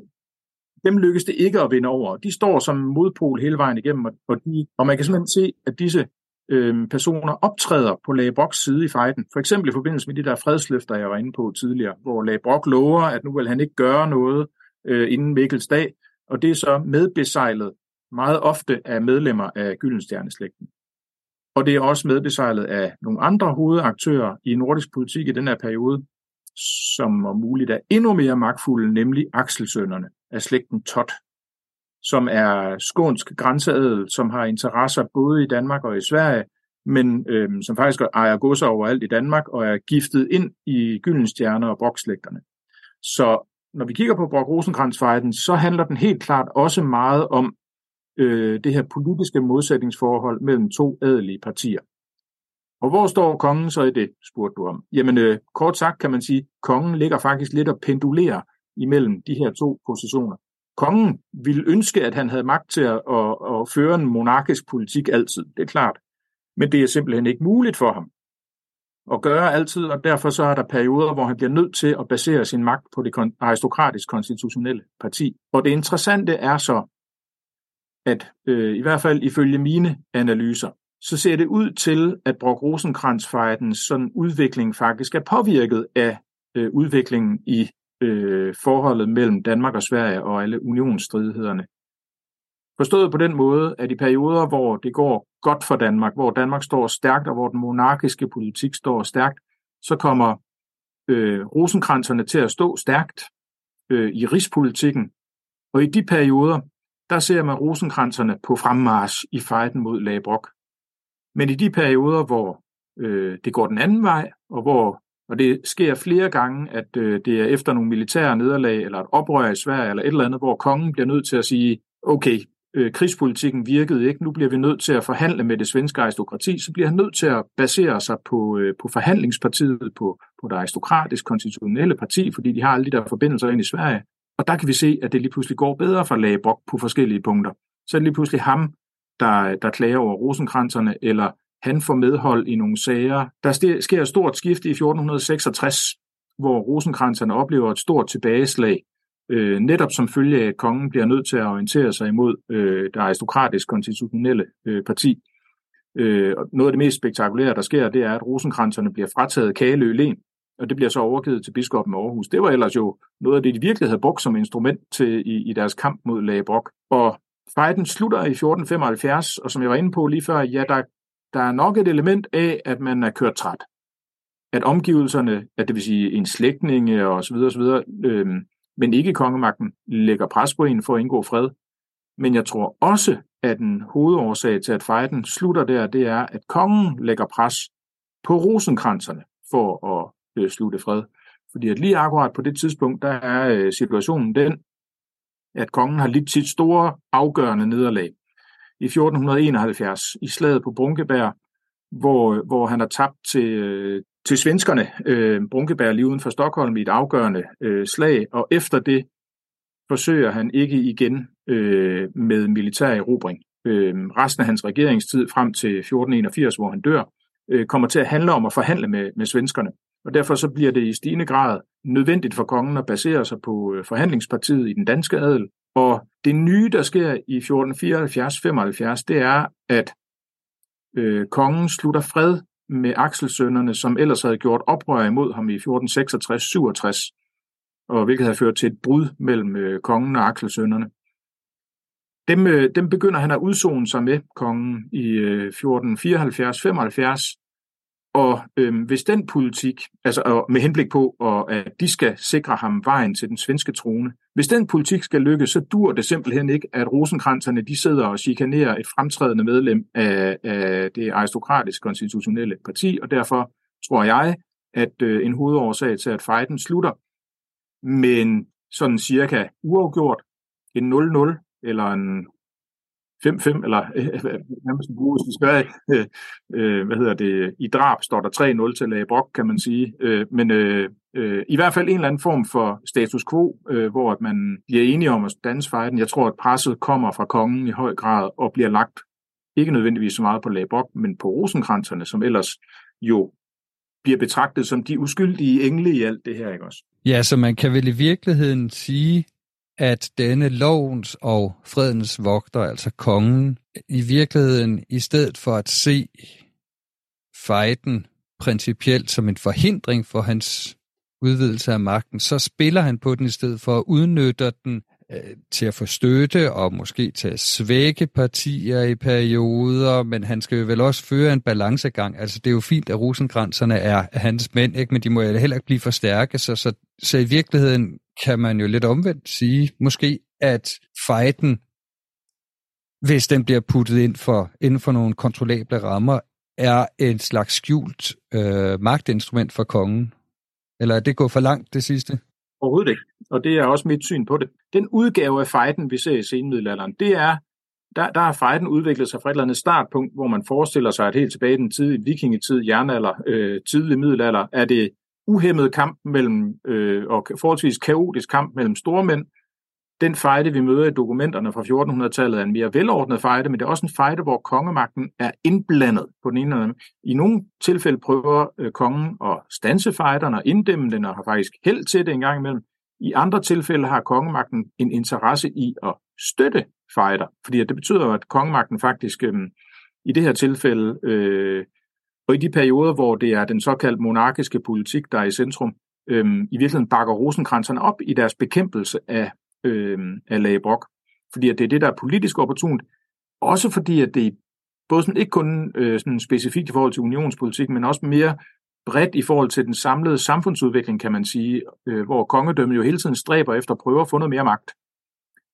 dem lykkes det ikke at vinde over. De står som modpol hele vejen igennem, og, de, og man kan simpelthen se, at disse øhm, personer optræder på Lage Broks side i fejden. For eksempel i forbindelse med de der fredsløfter, jeg var inde på tidligere, hvor Lage Brok lover, at nu vil han ikke gøre noget øh, inden Mikkels dag, og det er så medbesejlet meget ofte af medlemmer af Gyldenstjerneslægten. Og det er også medbesejlet af nogle andre hovedaktører i nordisk politik i den her periode, som om muligt er endnu mere magtfulde, nemlig Akselsønderne af slægten Tot, som er skånsk grænseadel, som har interesser både i Danmark og i Sverige, men øhm, som faktisk ejer godser overalt i Danmark og er giftet ind i Gyldenstjerner og Brokslægterne. Så når vi kigger på Brock rosenkrantz så handler den helt klart også meget om øh, det her politiske modsætningsforhold mellem to adelige partier. Og hvor står kongen så i det, spurgte du om? Jamen øh, kort sagt kan man sige, kongen ligger faktisk lidt og pendulerer imellem de her to positioner. Kongen ville ønske, at han havde magt til at, at, at føre en monarkisk politik altid, det er klart. Men det er simpelthen ikke muligt for ham at gøre altid, og derfor så er der perioder, hvor han bliver nødt til at basere sin magt på det aristokratisk konstitutionelle parti. Og det interessante er så, at øh, i hvert fald ifølge mine analyser, så ser det ud til, at Brock rosenkrantz sådan udvikling faktisk er påvirket af øh, udviklingen i øh, forholdet mellem Danmark og Sverige og alle unionsstridighederne. Forstået på den måde, at i perioder, hvor det går godt for Danmark, hvor Danmark står stærkt, og hvor den monarkiske politik står stærkt, så kommer øh, rosenkranserne til at stå stærkt øh, i rigspolitikken. Og i de perioder, der ser man rosenkranserne på fremmarsch i fejden mod Labrok. Men i de perioder, hvor øh, det går den anden vej, og hvor og det sker flere gange, at øh, det er efter nogle militære nederlag, eller et oprør i Sverige, eller et eller andet, hvor kongen bliver nødt til at sige, okay, øh, krigspolitikken virkede ikke, nu bliver vi nødt til at forhandle med det svenske aristokrati, så bliver han nødt til at basere sig på, øh, på forhandlingspartiet, på, på det aristokratisk konstitutionelle parti, fordi de har alle de der forbindelser ind i Sverige. Og der kan vi se, at det lige pludselig går bedre for Lagerbok på forskellige punkter. Så er det lige pludselig ham, der, der klager over rosenkranserne, eller han får medhold i nogle sager. Der sker et stort skift i 1466, hvor rosenkranserne oplever et stort tilbageslag, øh, netop som følge af, at kongen bliver nødt til at orientere sig imod øh, det aristokratisk konstitutionelle øh, parti. Øh, noget af det mest spektakulære, der sker, det er, at rosenkranserne bliver frataget Kaleø Len, og det bliver så overgivet til biskoppen af Aarhus. Det var ellers jo noget af det, de virkelig havde brugt som instrument til i, i deres kamp mod Lagebrok. Og fejden slutter i 1475, og som jeg var inde på lige før, ja, der, der er nok et element af, at man er kørt træt. At omgivelserne, at det vil sige en slægtning og så videre, så videre øh, men ikke kongemagten, lægger pres på en for at indgå fred. Men jeg tror også, at en hovedårsag til, at fejden slutter der, det er, at kongen lægger pres på rosenkranserne for at øh, slutte fred. Fordi at lige akkurat på det tidspunkt, der er øh, situationen den, at kongen har lidt sit store afgørende nederlag i 1471 i slaget på Brunkeberg, hvor, øh, hvor han har tabt til, øh, til svenskerne, øh, Brunkeberg lige uden for Stockholm i et afgørende øh, slag, og efter det forsøger han ikke igen øh, med militær erobring. Øh, resten af hans regeringstid frem til 1481, hvor han dør, øh, kommer til at handle om at forhandle med, med svenskerne. Og derfor så bliver det i stigende grad nødvendigt for kongen at basere sig på øh, forhandlingspartiet i den danske adel. Og det nye, der sker i 1474-75, det er, at øh, kongen slutter fred med Akselsønderne, som ellers havde gjort oprør imod ham i 1466-67, og hvilket havde ført til et brud mellem øh, kongen og Akselsønderne. Dem, øh, dem begynder han at udzone sig med kongen i øh, 1474-75, og øh, hvis den politik, altså og med henblik på, og, at de skal sikre ham vejen til den svenske trone, hvis den politik skal lykkes, så dur det simpelthen ikke, at rosenkranserne de sidder og chikanerer et fremtrædende medlem af, af det aristokratiske konstitutionelle parti, og derfor tror jeg, at øh, en hovedårsag til, at fejden slutter, men sådan cirka uafgjort, en 0-0 eller en 5-5, eller øh, øh, øh, nærmest en bruge, hvis øh, øh, hvad hedder det, i drab står der 3-0 til Lage kan man sige. Øh, men øh, øh, i hvert fald en eller anden form for status quo, øh, hvor at man bliver enige om at danse fejden. Jeg tror, at presset kommer fra kongen i høj grad og bliver lagt Ikke nødvendigvis så meget på Labrok, men på rosenkranserne, som ellers jo bliver betragtet som de uskyldige engle i alt det her, ikke også? Ja, så man kan vel i virkeligheden sige, at denne lovens og fredens vogter, altså kongen, i virkeligheden, i stedet for at se fejden principielt som en forhindring for hans udvidelse af magten, så spiller han på den i stedet for at udnytte den øh, til at få støtte og måske til at svække partier i perioder, men han skal jo vel også føre en balancegang. Altså det er jo fint, at rosenkranserne er hans mænd, ikke? men de må jo heller ikke blive for stærke, så, så, så i virkeligheden kan man jo lidt omvendt sige, måske at fighten, hvis den bliver puttet ind for, inden for nogle kontrollable rammer, er en slags skjult øh, magtinstrument for kongen. Eller er det gået for langt, det sidste? Overhovedet ikke. Og det er også mit syn på det. Den udgave af fejden, vi ser i senmiddelalderen, det er, der, der har fejden udviklet sig fra et eller andet startpunkt, hvor man forestiller sig, at helt tilbage i den tidlige vikingetid, jernalder, øh, tidlig middelalder, er det uhemmet kamp mellem, øh, og forholdsvis kaotisk kamp mellem stormænd. Den fejde, vi møder i dokumenterne fra 1400-tallet, er en mere velordnet fejde, men det er også en fejde, hvor kongemagten er indblandet på den ene eller anden. I nogle tilfælde prøver øh, kongen at stanse fejderne og inddæmme den, og har faktisk held til det en gang imellem. I andre tilfælde har kongemagten en interesse i at støtte fejder, fordi det betyder, at kongemagten faktisk øh, i det her tilfælde øh, og i de perioder, hvor det er den såkaldte monarkiske politik, der er i centrum, øhm, i virkeligheden bakker rosenkranserne op i deres bekæmpelse af, øhm, af Lagebrok. Fordi at det er det, der er politisk opportunt. Også fordi, at det både sådan, ikke kun øh, sådan specifikt i forhold til unionspolitik, men også mere bredt i forhold til den samlede samfundsudvikling, kan man sige, øh, hvor kongedømmet jo hele tiden stræber efter at prøve at få noget mere magt.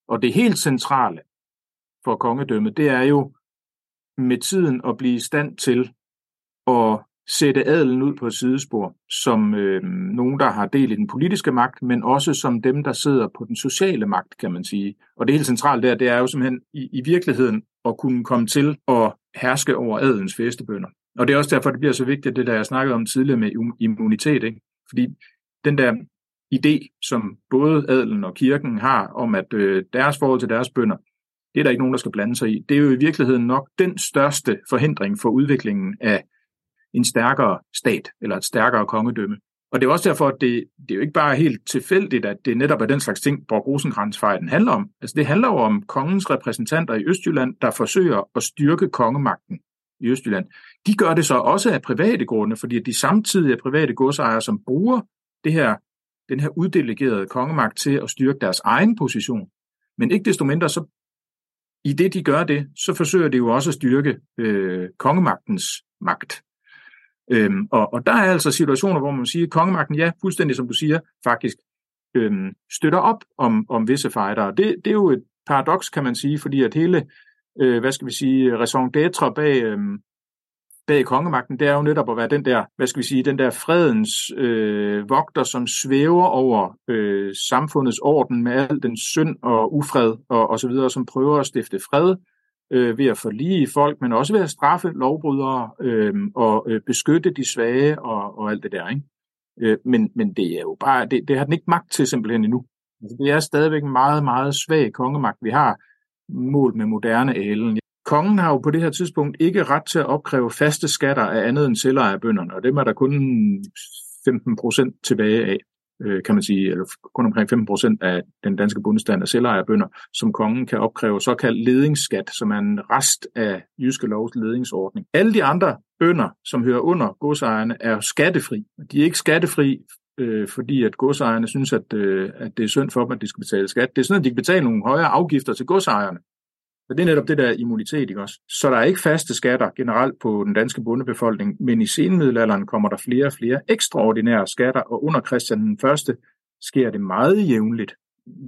Og det helt centrale for kongedømmet, det er jo med tiden at blive i stand til at sætte adelen ud på et sidespor, som øh, nogen, der har del i den politiske magt, men også som dem, der sidder på den sociale magt, kan man sige. Og det helt centrale der, det er jo simpelthen i, i virkeligheden at kunne komme til at herske over adelens festebønder. Og det er også derfor, det bliver så vigtigt, det der jeg snakkede om tidligere med immunitet. Ikke? Fordi den der idé, som både adelen og kirken har om, at øh, deres forhold til deres bønder, det er der ikke nogen, der skal blande sig i. Det er jo i virkeligheden nok den største forhindring for udviklingen af en stærkere stat eller et stærkere kongedømme. Og det er også derfor, at det, det er jo ikke bare helt tilfældigt, at det netop er den slags ting, Borg rosenkrantz handler om. Altså det handler jo om kongens repræsentanter i Østjylland, der forsøger at styrke kongemagten i Østjylland. De gør det så også af private grunde, fordi de samtidig er private godsejere, som bruger det her, den her uddelegerede kongemagt til at styrke deres egen position. Men ikke desto mindre, så i det de gør det, så forsøger de jo også at styrke øh, kongemagtens magt. Øhm, og, og der er altså situationer, hvor man siger, at kongemagten, ja, fuldstændig som du siger, faktisk øhm, støtter op om, om visse fightere. Det, det er jo et paradoks, kan man sige, fordi at hele, øh, hvad skal vi sige, raison d'être bag, øhm, bag kongemagten, det er jo netop at være den der, hvad skal vi sige, den der fredens øh, vogter, som svæver over øh, samfundets orden med al den synd og ufred og, og så videre, som prøver at stifte fred øh, ved at forlige folk, men også ved at straffe lovbrydere øh, og øh, beskytte de svage og, og alt det der. Ikke? Øh, men, men det er jo bare, det, det har den ikke magt til simpelthen endnu. Altså, det er stadigvæk en meget, meget svag kongemagt, vi har målt med moderne alen. Kongen har jo på det her tidspunkt ikke ret til at opkræve faste skatter af andet end selvejerbønderne, og dem er der kun 15 procent tilbage af øh, kan man sige, eller kun omkring 15 procent af den danske bundestand af selvejerbønder, som kongen kan opkræve såkaldt ledingsskat, som er en rest af jyske lovs ledingsordning. Alle de andre bønder, som hører under godsejerne, er skattefri. De er ikke skattefri, øh, fordi at godsejerne synes, at, øh, at det er synd for dem, at de skal betale skat. Det er sådan, at de kan betale nogle højere afgifter til godsejerne. Så det er netop det der immunitet, ikke også? Så der er ikke faste skatter generelt på den danske bondebefolkning, men i senmiddelalderen kommer der flere og flere ekstraordinære skatter, og under Christian den første sker det meget jævnligt.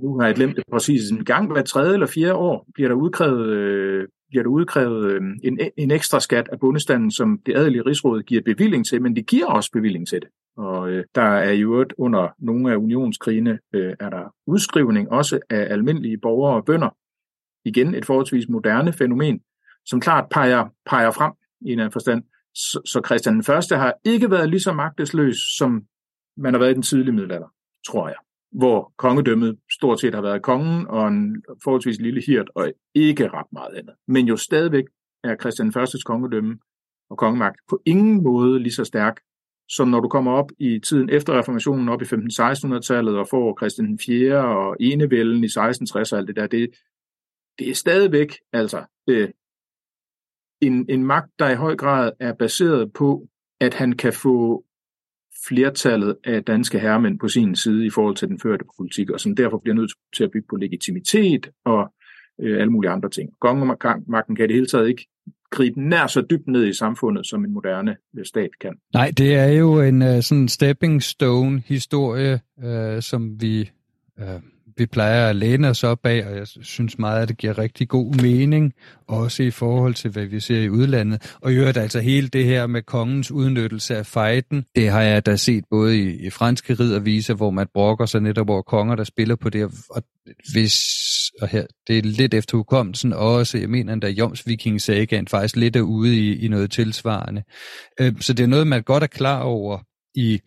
Nu har jeg glemt det præcis. En gang hver tredje eller fjerde år bliver der udkrævet, øh, bliver der udkrævet øh, en, en ekstra skat af bundestanden, som det adelige rigsråd giver bevilling til, men det giver også bevilling til det. Og øh, der er jo øvrigt under nogle af unionskrigene, øh, er der udskrivning også af almindelige borgere og bønder, igen et forholdsvis moderne fænomen, som klart peger, peger frem i en anden forstand. Så, så Christian den Første har ikke været lige så magtesløs, som man har været i den tidlige middelalder, tror jeg. Hvor kongedømmet stort set har været kongen og en forholdsvis lille hirt og ikke ret meget andet. Men jo stadigvæk er Christian Førstes kongedømme og kongemagt på ingen måde lige så stærk, som når du kommer op i tiden efter reformationen, op i 15-1600-tallet, og får Christian 4. og enevælden i 1660 og alt det der. Det, det er stadigvæk altså øh, en, en magt, der i høj grad er baseret på, at han kan få flertallet af danske herremænd på sin side i forhold til den førte politik, og som derfor bliver nødt til at bygge på legitimitet og øh, alle mulige andre ting. Kongemagten kan i det hele taget ikke gribe nær så dybt ned i samfundet, som en moderne øh, stat kan. Nej, det er jo en uh, sådan stepping stone historie, uh, som vi uh, vi plejer at læne os op af, og jeg synes meget, at det giver rigtig god mening, også i forhold til, hvad vi ser i udlandet. Og i øvrigt altså hele det her med kongens udnyttelse af fejden, det har jeg da set både i, i franske ridderviser, hvor man brokker sig netop over konger, der spiller på det, og hvis, og her, det er lidt efter hukommelsen også, jeg mener at Joms Viking Sagaen faktisk lidt er ude i, i noget tilsvarende. Øh, så det er noget, man godt er klar over i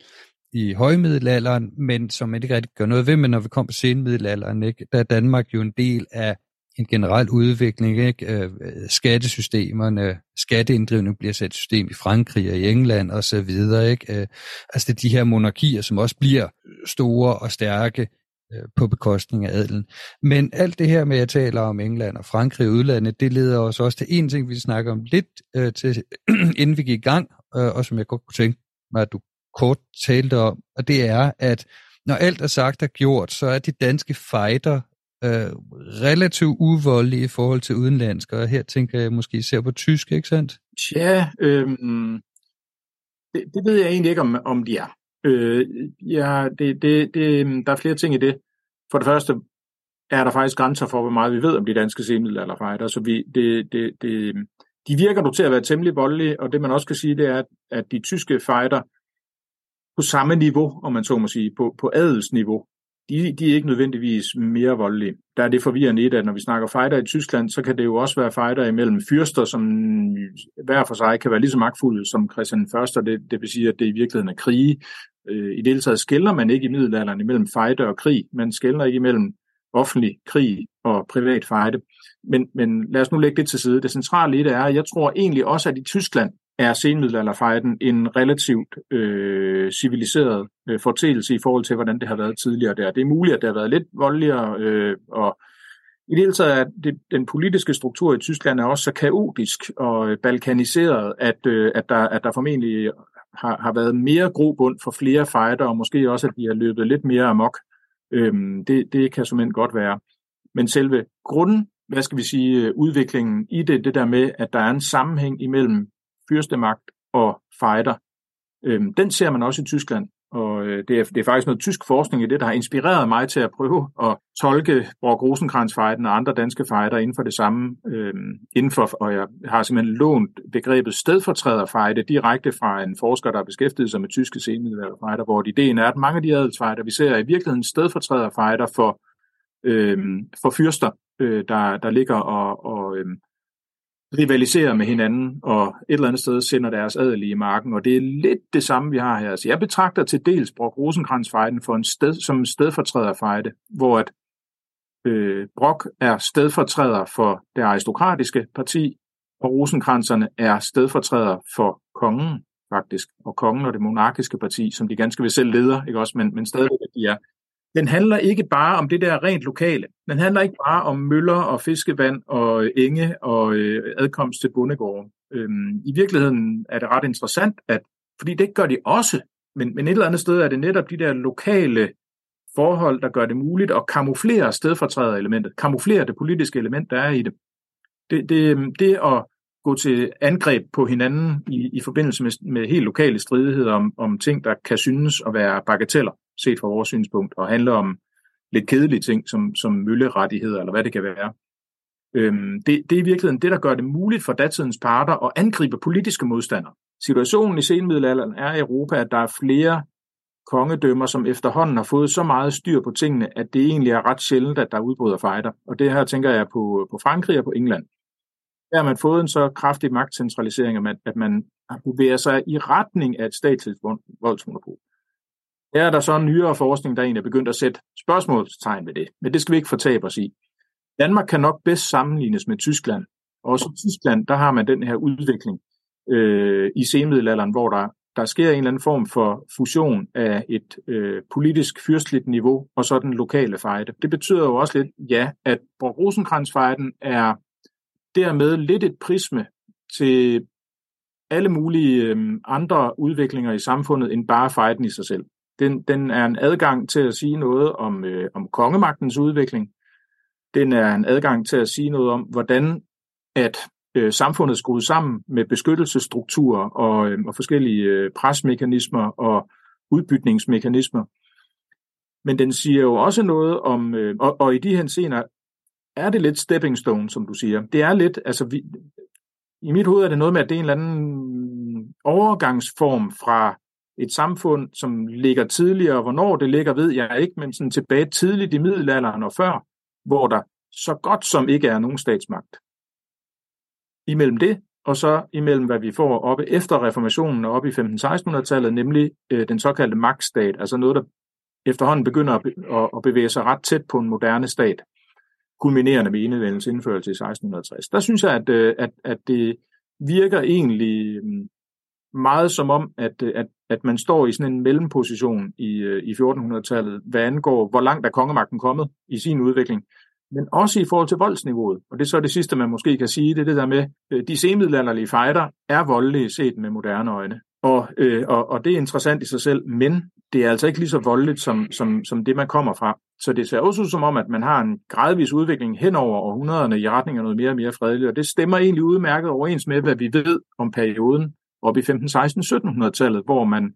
i højmiddelalderen, men som man ikke rigtig gør noget ved, men når vi kommer på senmiddelalderen, ikke, der er Danmark jo en del af en generel udvikling, ikke? Øh, skattesystemerne, skatteinddrivning bliver sat system i Frankrig og i England og så videre, ikke? Øh, altså det er de her monarkier, som også bliver store og stærke øh, på bekostning af adelen. Men alt det her med, at jeg taler om England og Frankrig og udlandet, det leder os også til en ting, vi snakker om lidt øh, til, inden vi gik i gang, øh, og som jeg godt kunne tænke mig, at du kort talte om, og det er, at når alt er sagt og gjort, så er de danske fighter øh, relativt uvoldelige i forhold til udenlandske, og her tænker jeg måske især på tysk, ikke sandt? Ja, øh, det, det ved jeg egentlig ikke, om, om de er. Øh, ja, det, det, det, øhm, der er flere ting i det. For det første er der faktisk grænser for, hvor meget vi ved om de danske senmiddelalderfighter, så vi, det, det, det, øhm, de virker nu til at være temmelig voldelige, og det man også kan sige, det er, at de tyske fighter på samme niveau, om man så må sige, på, på adelsniveau. De, de er ikke nødvendigvis mere voldelige. Der er det forvirrende i det, at når vi snakker fighter i Tyskland, så kan det jo også være fighter imellem fyrster, som hver for sig kan være lige så magtfulde som Christian I, og det, det vil sige, at det i virkeligheden er krige. Øh, I det hele taget skælder man ikke i middelalderen imellem fighter og krig. Man skælder ikke imellem offentlig krig og privat fejde. Men, men lad os nu lægge det til side. Det centrale i det er, at jeg tror egentlig også, at i Tyskland, er senmiddelalderfejden en relativt øh, civiliseret øh, fortælelse i forhold til, hvordan det har været tidligere der. Det er muligt, at det har været lidt voldeligere, øh, og i det hele taget er det, den politiske struktur i Tyskland er også så kaotisk og øh, balkaniseret, at, øh, at, der, at der formentlig har, har været mere grobund for flere fighter, og måske også, at de har løbet lidt mere amok. Øhm, det, det kan som godt være. Men selve grunden, hvad skal vi sige, øh, udviklingen i det, det der med, at der er en sammenhæng imellem fyrstemagt og fighter. Øhm, den ser man også i Tyskland, og øh, det, er, det er faktisk noget tysk forskning i det, der har inspireret mig til at prøve at tolke Brock rosenkrantz fighten og andre danske fighter inden for det samme. Øhm, inden for, og jeg har simpelthen lånt begrebet stedfortræder direkte fra en forsker, der har beskæftiget sig med tyske fighter, hvor ideen er, at mange af de adelsfighter, vi ser, er i virkeligheden stedfortræder fighter for, øhm, for fyrster, øh, der, der ligger og, og øhm, rivaliserer med hinanden, og et eller andet sted sender deres adelige i marken, og det er lidt det samme, vi har her. Så jeg betragter til dels Brock rosenkrantz fejden for en sted, som en stedfortræderfejde, hvor at øh, Brock er stedfortræder for det aristokratiske parti, og rosenkranserne er stedfortræder for kongen, faktisk, og kongen og det monarkiske parti, som de ganske ved selv leder, ikke også, men, men stadigvæk de er den handler ikke bare om det der rent lokale. Den handler ikke bare om møller og fiskevand og øh, enge og øh, adkomst til bondegården. Øhm, I virkeligheden er det ret interessant, at fordi det gør de også, men, men et eller andet sted er det netop de der lokale forhold, der gør det muligt at kamuflere stedfortræder-elementet, kamuflere det politiske element, der er i det. Det, det, øhm, det at gå til angreb på hinanden i, i forbindelse med, med helt lokale stridigheder om, om ting, der kan synes at være bagateller, set fra vores synspunkt, og handler om lidt kedelige ting, som, som møllerettigheder, eller hvad det kan være. Øhm, det, det er i virkeligheden det, der gør det muligt for datidens parter at angribe politiske modstandere. Situationen i senmiddelalderen er i Europa, at der er flere kongedømmer, som efterhånden har fået så meget styr på tingene, at det egentlig er ret sjældent, at der udbryder fejder. Og det her tænker jeg på, på Frankrig og på England. Der har man fået en så kraftig magtcentralisering, at man, at man bevæger sig i retning af et statsligt voldsmonopol. Her er der så en nyere forskning, der egentlig er begyndt at sætte spørgsmålstegn ved det, men det skal vi ikke fortabe os i. Danmark kan nok bedst sammenlignes med Tyskland, Også i Tyskland, der har man den her udvikling øh, i senmiddelalderen, hvor der, der sker en eller anden form for fusion af et øh, politisk fyrstligt niveau og så den lokale fejde. Det betyder jo også lidt, ja, at Rosenkrantz-fejden er dermed lidt et prisme til alle mulige øh, andre udviklinger i samfundet end bare fejden i sig selv. Den, den er en adgang til at sige noget om, øh, om kongemagtens udvikling. Den er en adgang til at sige noget om, hvordan at øh, samfundet skruet sammen med beskyttelsesstrukturer og, øh, og forskellige øh, presmekanismer og udbytningsmekanismer. Men den siger jo også noget om, øh, og, og i de her scener er det lidt stepping stone, som du siger. Det er lidt, altså vi, i mit hoved er det noget med, at det er en eller anden overgangsform fra et samfund, som ligger tidligere. Hvornår det ligger, ved jeg ikke, men sådan tilbage tidligt i middelalderen og før, hvor der så godt som ikke er nogen statsmagt. Imellem det, og så imellem hvad vi får oppe efter reformationen og op i 15-1600-tallet, nemlig øh, den såkaldte magtstat, altså noget, der efterhånden begynder at, at, at bevæge sig ret tæt på en moderne stat, kulminerende med enevældens indførelse i 1660. Der synes jeg, at, øh, at, at det virker egentlig mm, meget som om, at, øh, at, at man står i sådan en mellemposition i, øh, i 1400-tallet, hvad angår, hvor langt er kongemagten kommet i sin udvikling, men også i forhold til voldsniveauet. Og det er så det sidste, man måske kan sige, det er det der med, øh, de semiddelalderlige fighter er voldelige set med moderne øjne. Og, øh, og, og det er interessant i sig selv, men det er altså ikke lige så voldeligt, som, som, som det, man kommer fra. Så det ser også ud som om, at man har en gradvis udvikling hen over århundrederne i retning af noget mere og mere fredeligt, og det stemmer egentlig udmærket overens med, hvad vi ved om perioden op i 15, 16, 1700-tallet, hvor man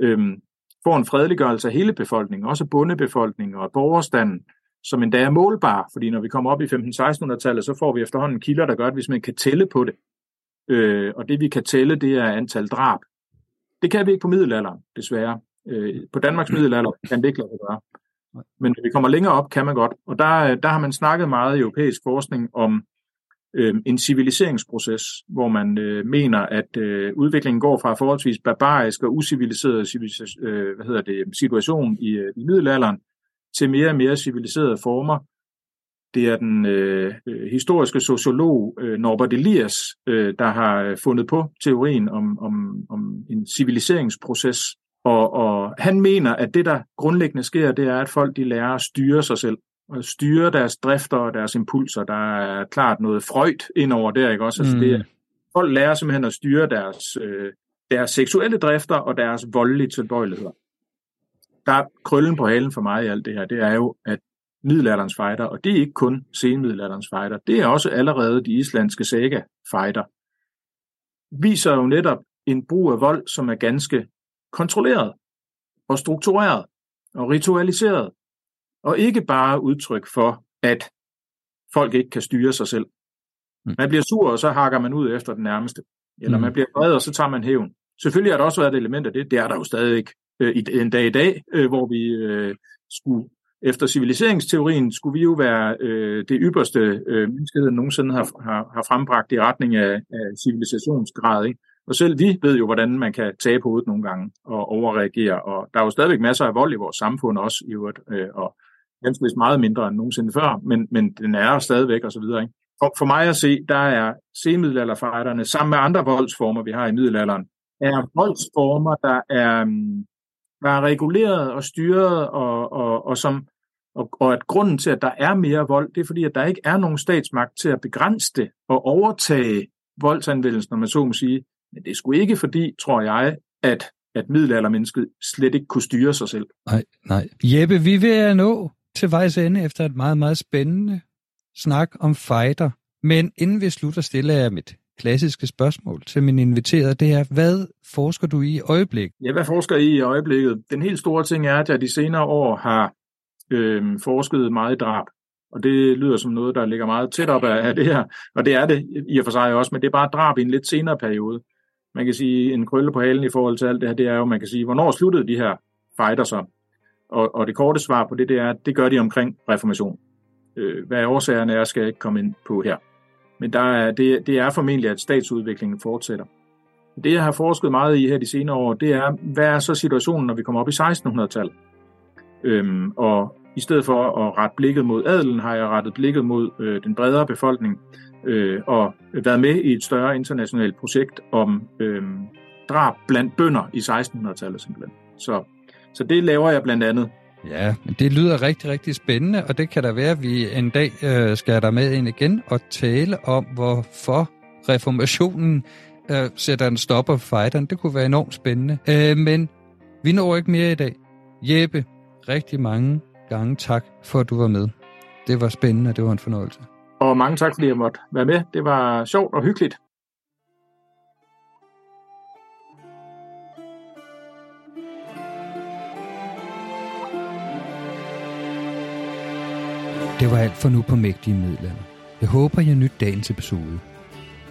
øhm, får en fredeliggørelse af hele befolkningen, også bondebefolkningen og borgerstanden, som endda er målbar, fordi når vi kommer op i 15-1600-tallet, så får vi efterhånden kilder, der gør, at hvis man kan tælle på det, øh, og det vi kan tælle, det er antal drab. Det kan vi ikke på middelalderen, desværre. Øh, på Danmarks middelalder kan det ikke lade sig gøre. Men når vi kommer længere op, kan man godt. Og der, der har man snakket meget i europæisk forskning om øh, en civiliseringsproces, hvor man øh, mener, at øh, udviklingen går fra forholdsvis barbarisk og uciviliseret øh, hvad hedder det, situation i, øh, i middelalderen til mere og mere civiliserede former. Det er den øh, øh historiske sociolog øh, Norbert Elias, øh, der har øh, fundet på teorien om, om, om en civiliseringsproces. Og, og han mener, at det, der grundlæggende sker, det er, at folk de lærer at styre sig selv og styre deres drifter og deres impulser. Der er klart noget frøjt ind over der, ikke også? Altså, mm. det folk lærer simpelthen at styre deres, øh, deres seksuelle drifter og deres voldelige tilbøjeligheder. Der er krøllen på halen for mig i alt det her, det er jo, at middelalderens fighter, og det er ikke kun senmiddelalderens fighter, det er også allerede de islandske saga fighter, viser jo netop en brug af vold, som er ganske kontrolleret og struktureret og ritualiseret og ikke bare udtryk for, at folk ikke kan styre sig selv. Mm. Man bliver sur, og så hakker man ud efter den nærmeste. Eller mm. man bliver vred, og så tager man hævn. Selvfølgelig har der også været et element af det. Det er der jo stadig øh, en dag i dag, øh, hvor vi øh, skulle, efter civiliseringsteorien, skulle vi jo være øh, det ypperste øh, menneskeheden nogensinde har, har, har frembragt i retning af, af civilisationsgrad. Ikke? Og selv vi ved jo, hvordan man kan tabe hovedet nogle gange og overreagere. Og der er jo stadigvæk masser af vold i vores samfund også, i øvrigt, øh, og ganske meget mindre end nogensinde før, men, men den er stadigvæk og så videre. Ikke? For, for mig at se, der er semiddelalderfighterne sammen med andre voldsformer, vi har i middelalderen, er voldsformer, der er, der er reguleret og styret, og, og, og, som, og, og at grunden til, at der er mere vold, det er fordi, at der ikke er nogen statsmagt til at begrænse det og overtage voldsanvendelsen, når man så må sige. Men det er sgu ikke fordi, tror jeg, at, at middelaldermennesket slet ikke kunne styre sig selv. Nej, nej. Jeppe, vi vil nå til vejs ende efter et meget, meget spændende snak om fighter. Men inden vi slutter, stiller jeg mit klassiske spørgsmål til min inviterede. Det er, hvad forsker du i i øjeblikket? Ja, hvad forsker I i øjeblikket? Den helt store ting er, at jeg de senere år har øh, forsket meget i drab. Og det lyder som noget, der ligger meget tæt op af det her. Og det er det i og for sig også, men det er bare drab i en lidt senere periode. Man kan sige, en krølle på halen i forhold til alt det her, det er jo, man kan sige, hvornår sluttede de her fighter så? Og, og det korte svar på det, det er, at det gør de omkring reformation. Øh, hvad årsagerne er, skal jeg ikke komme ind på her. Men der er, det, det er formentlig, at statsudviklingen fortsætter. Det, jeg har forsket meget i her de senere år, det er, hvad er så situationen, når vi kommer op i 1600-tallet? Øhm, og i stedet for at rette blikket mod adelen, har jeg rettet blikket mod øh, den bredere befolkning. øh, og været med i et større internationalt projekt om øh, drab blandt bønder i 1600-tallet simpelthen. Så, så det laver jeg blandt andet. Ja, men det lyder rigtig, rigtig spændende, og det kan da være, at vi en dag øh, skal der med ind igen og tale om, hvorfor reformationen øh, sætter en stopper for fighteren. Det kunne være enormt spændende. Øh, men vi når ikke mere i dag. Jeppe, rigtig mange gange tak for, at du var med. Det var spændende, og det var en fornøjelse. Og mange tak, fordi jeg måtte være med. Det var sjovt og hyggeligt. Det var alt for nu på Mægtige Middelalder. Jeg håber, I har nyt dagens episode.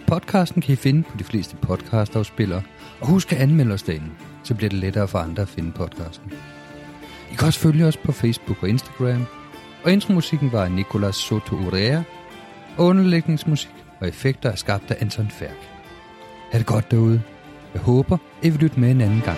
Podcasten kan I finde på de fleste podcastafspillere, og husk at anmelde os derinde, så bliver det lettere for andre at finde podcasten. I kan også følge os på Facebook og Instagram, og intromusikken var af Nicolas Soto Urea, og underlægningsmusik og effekter er skabt af Anton Færk. Ha' det godt derude. Jeg håber, I vil lytte med en anden gang.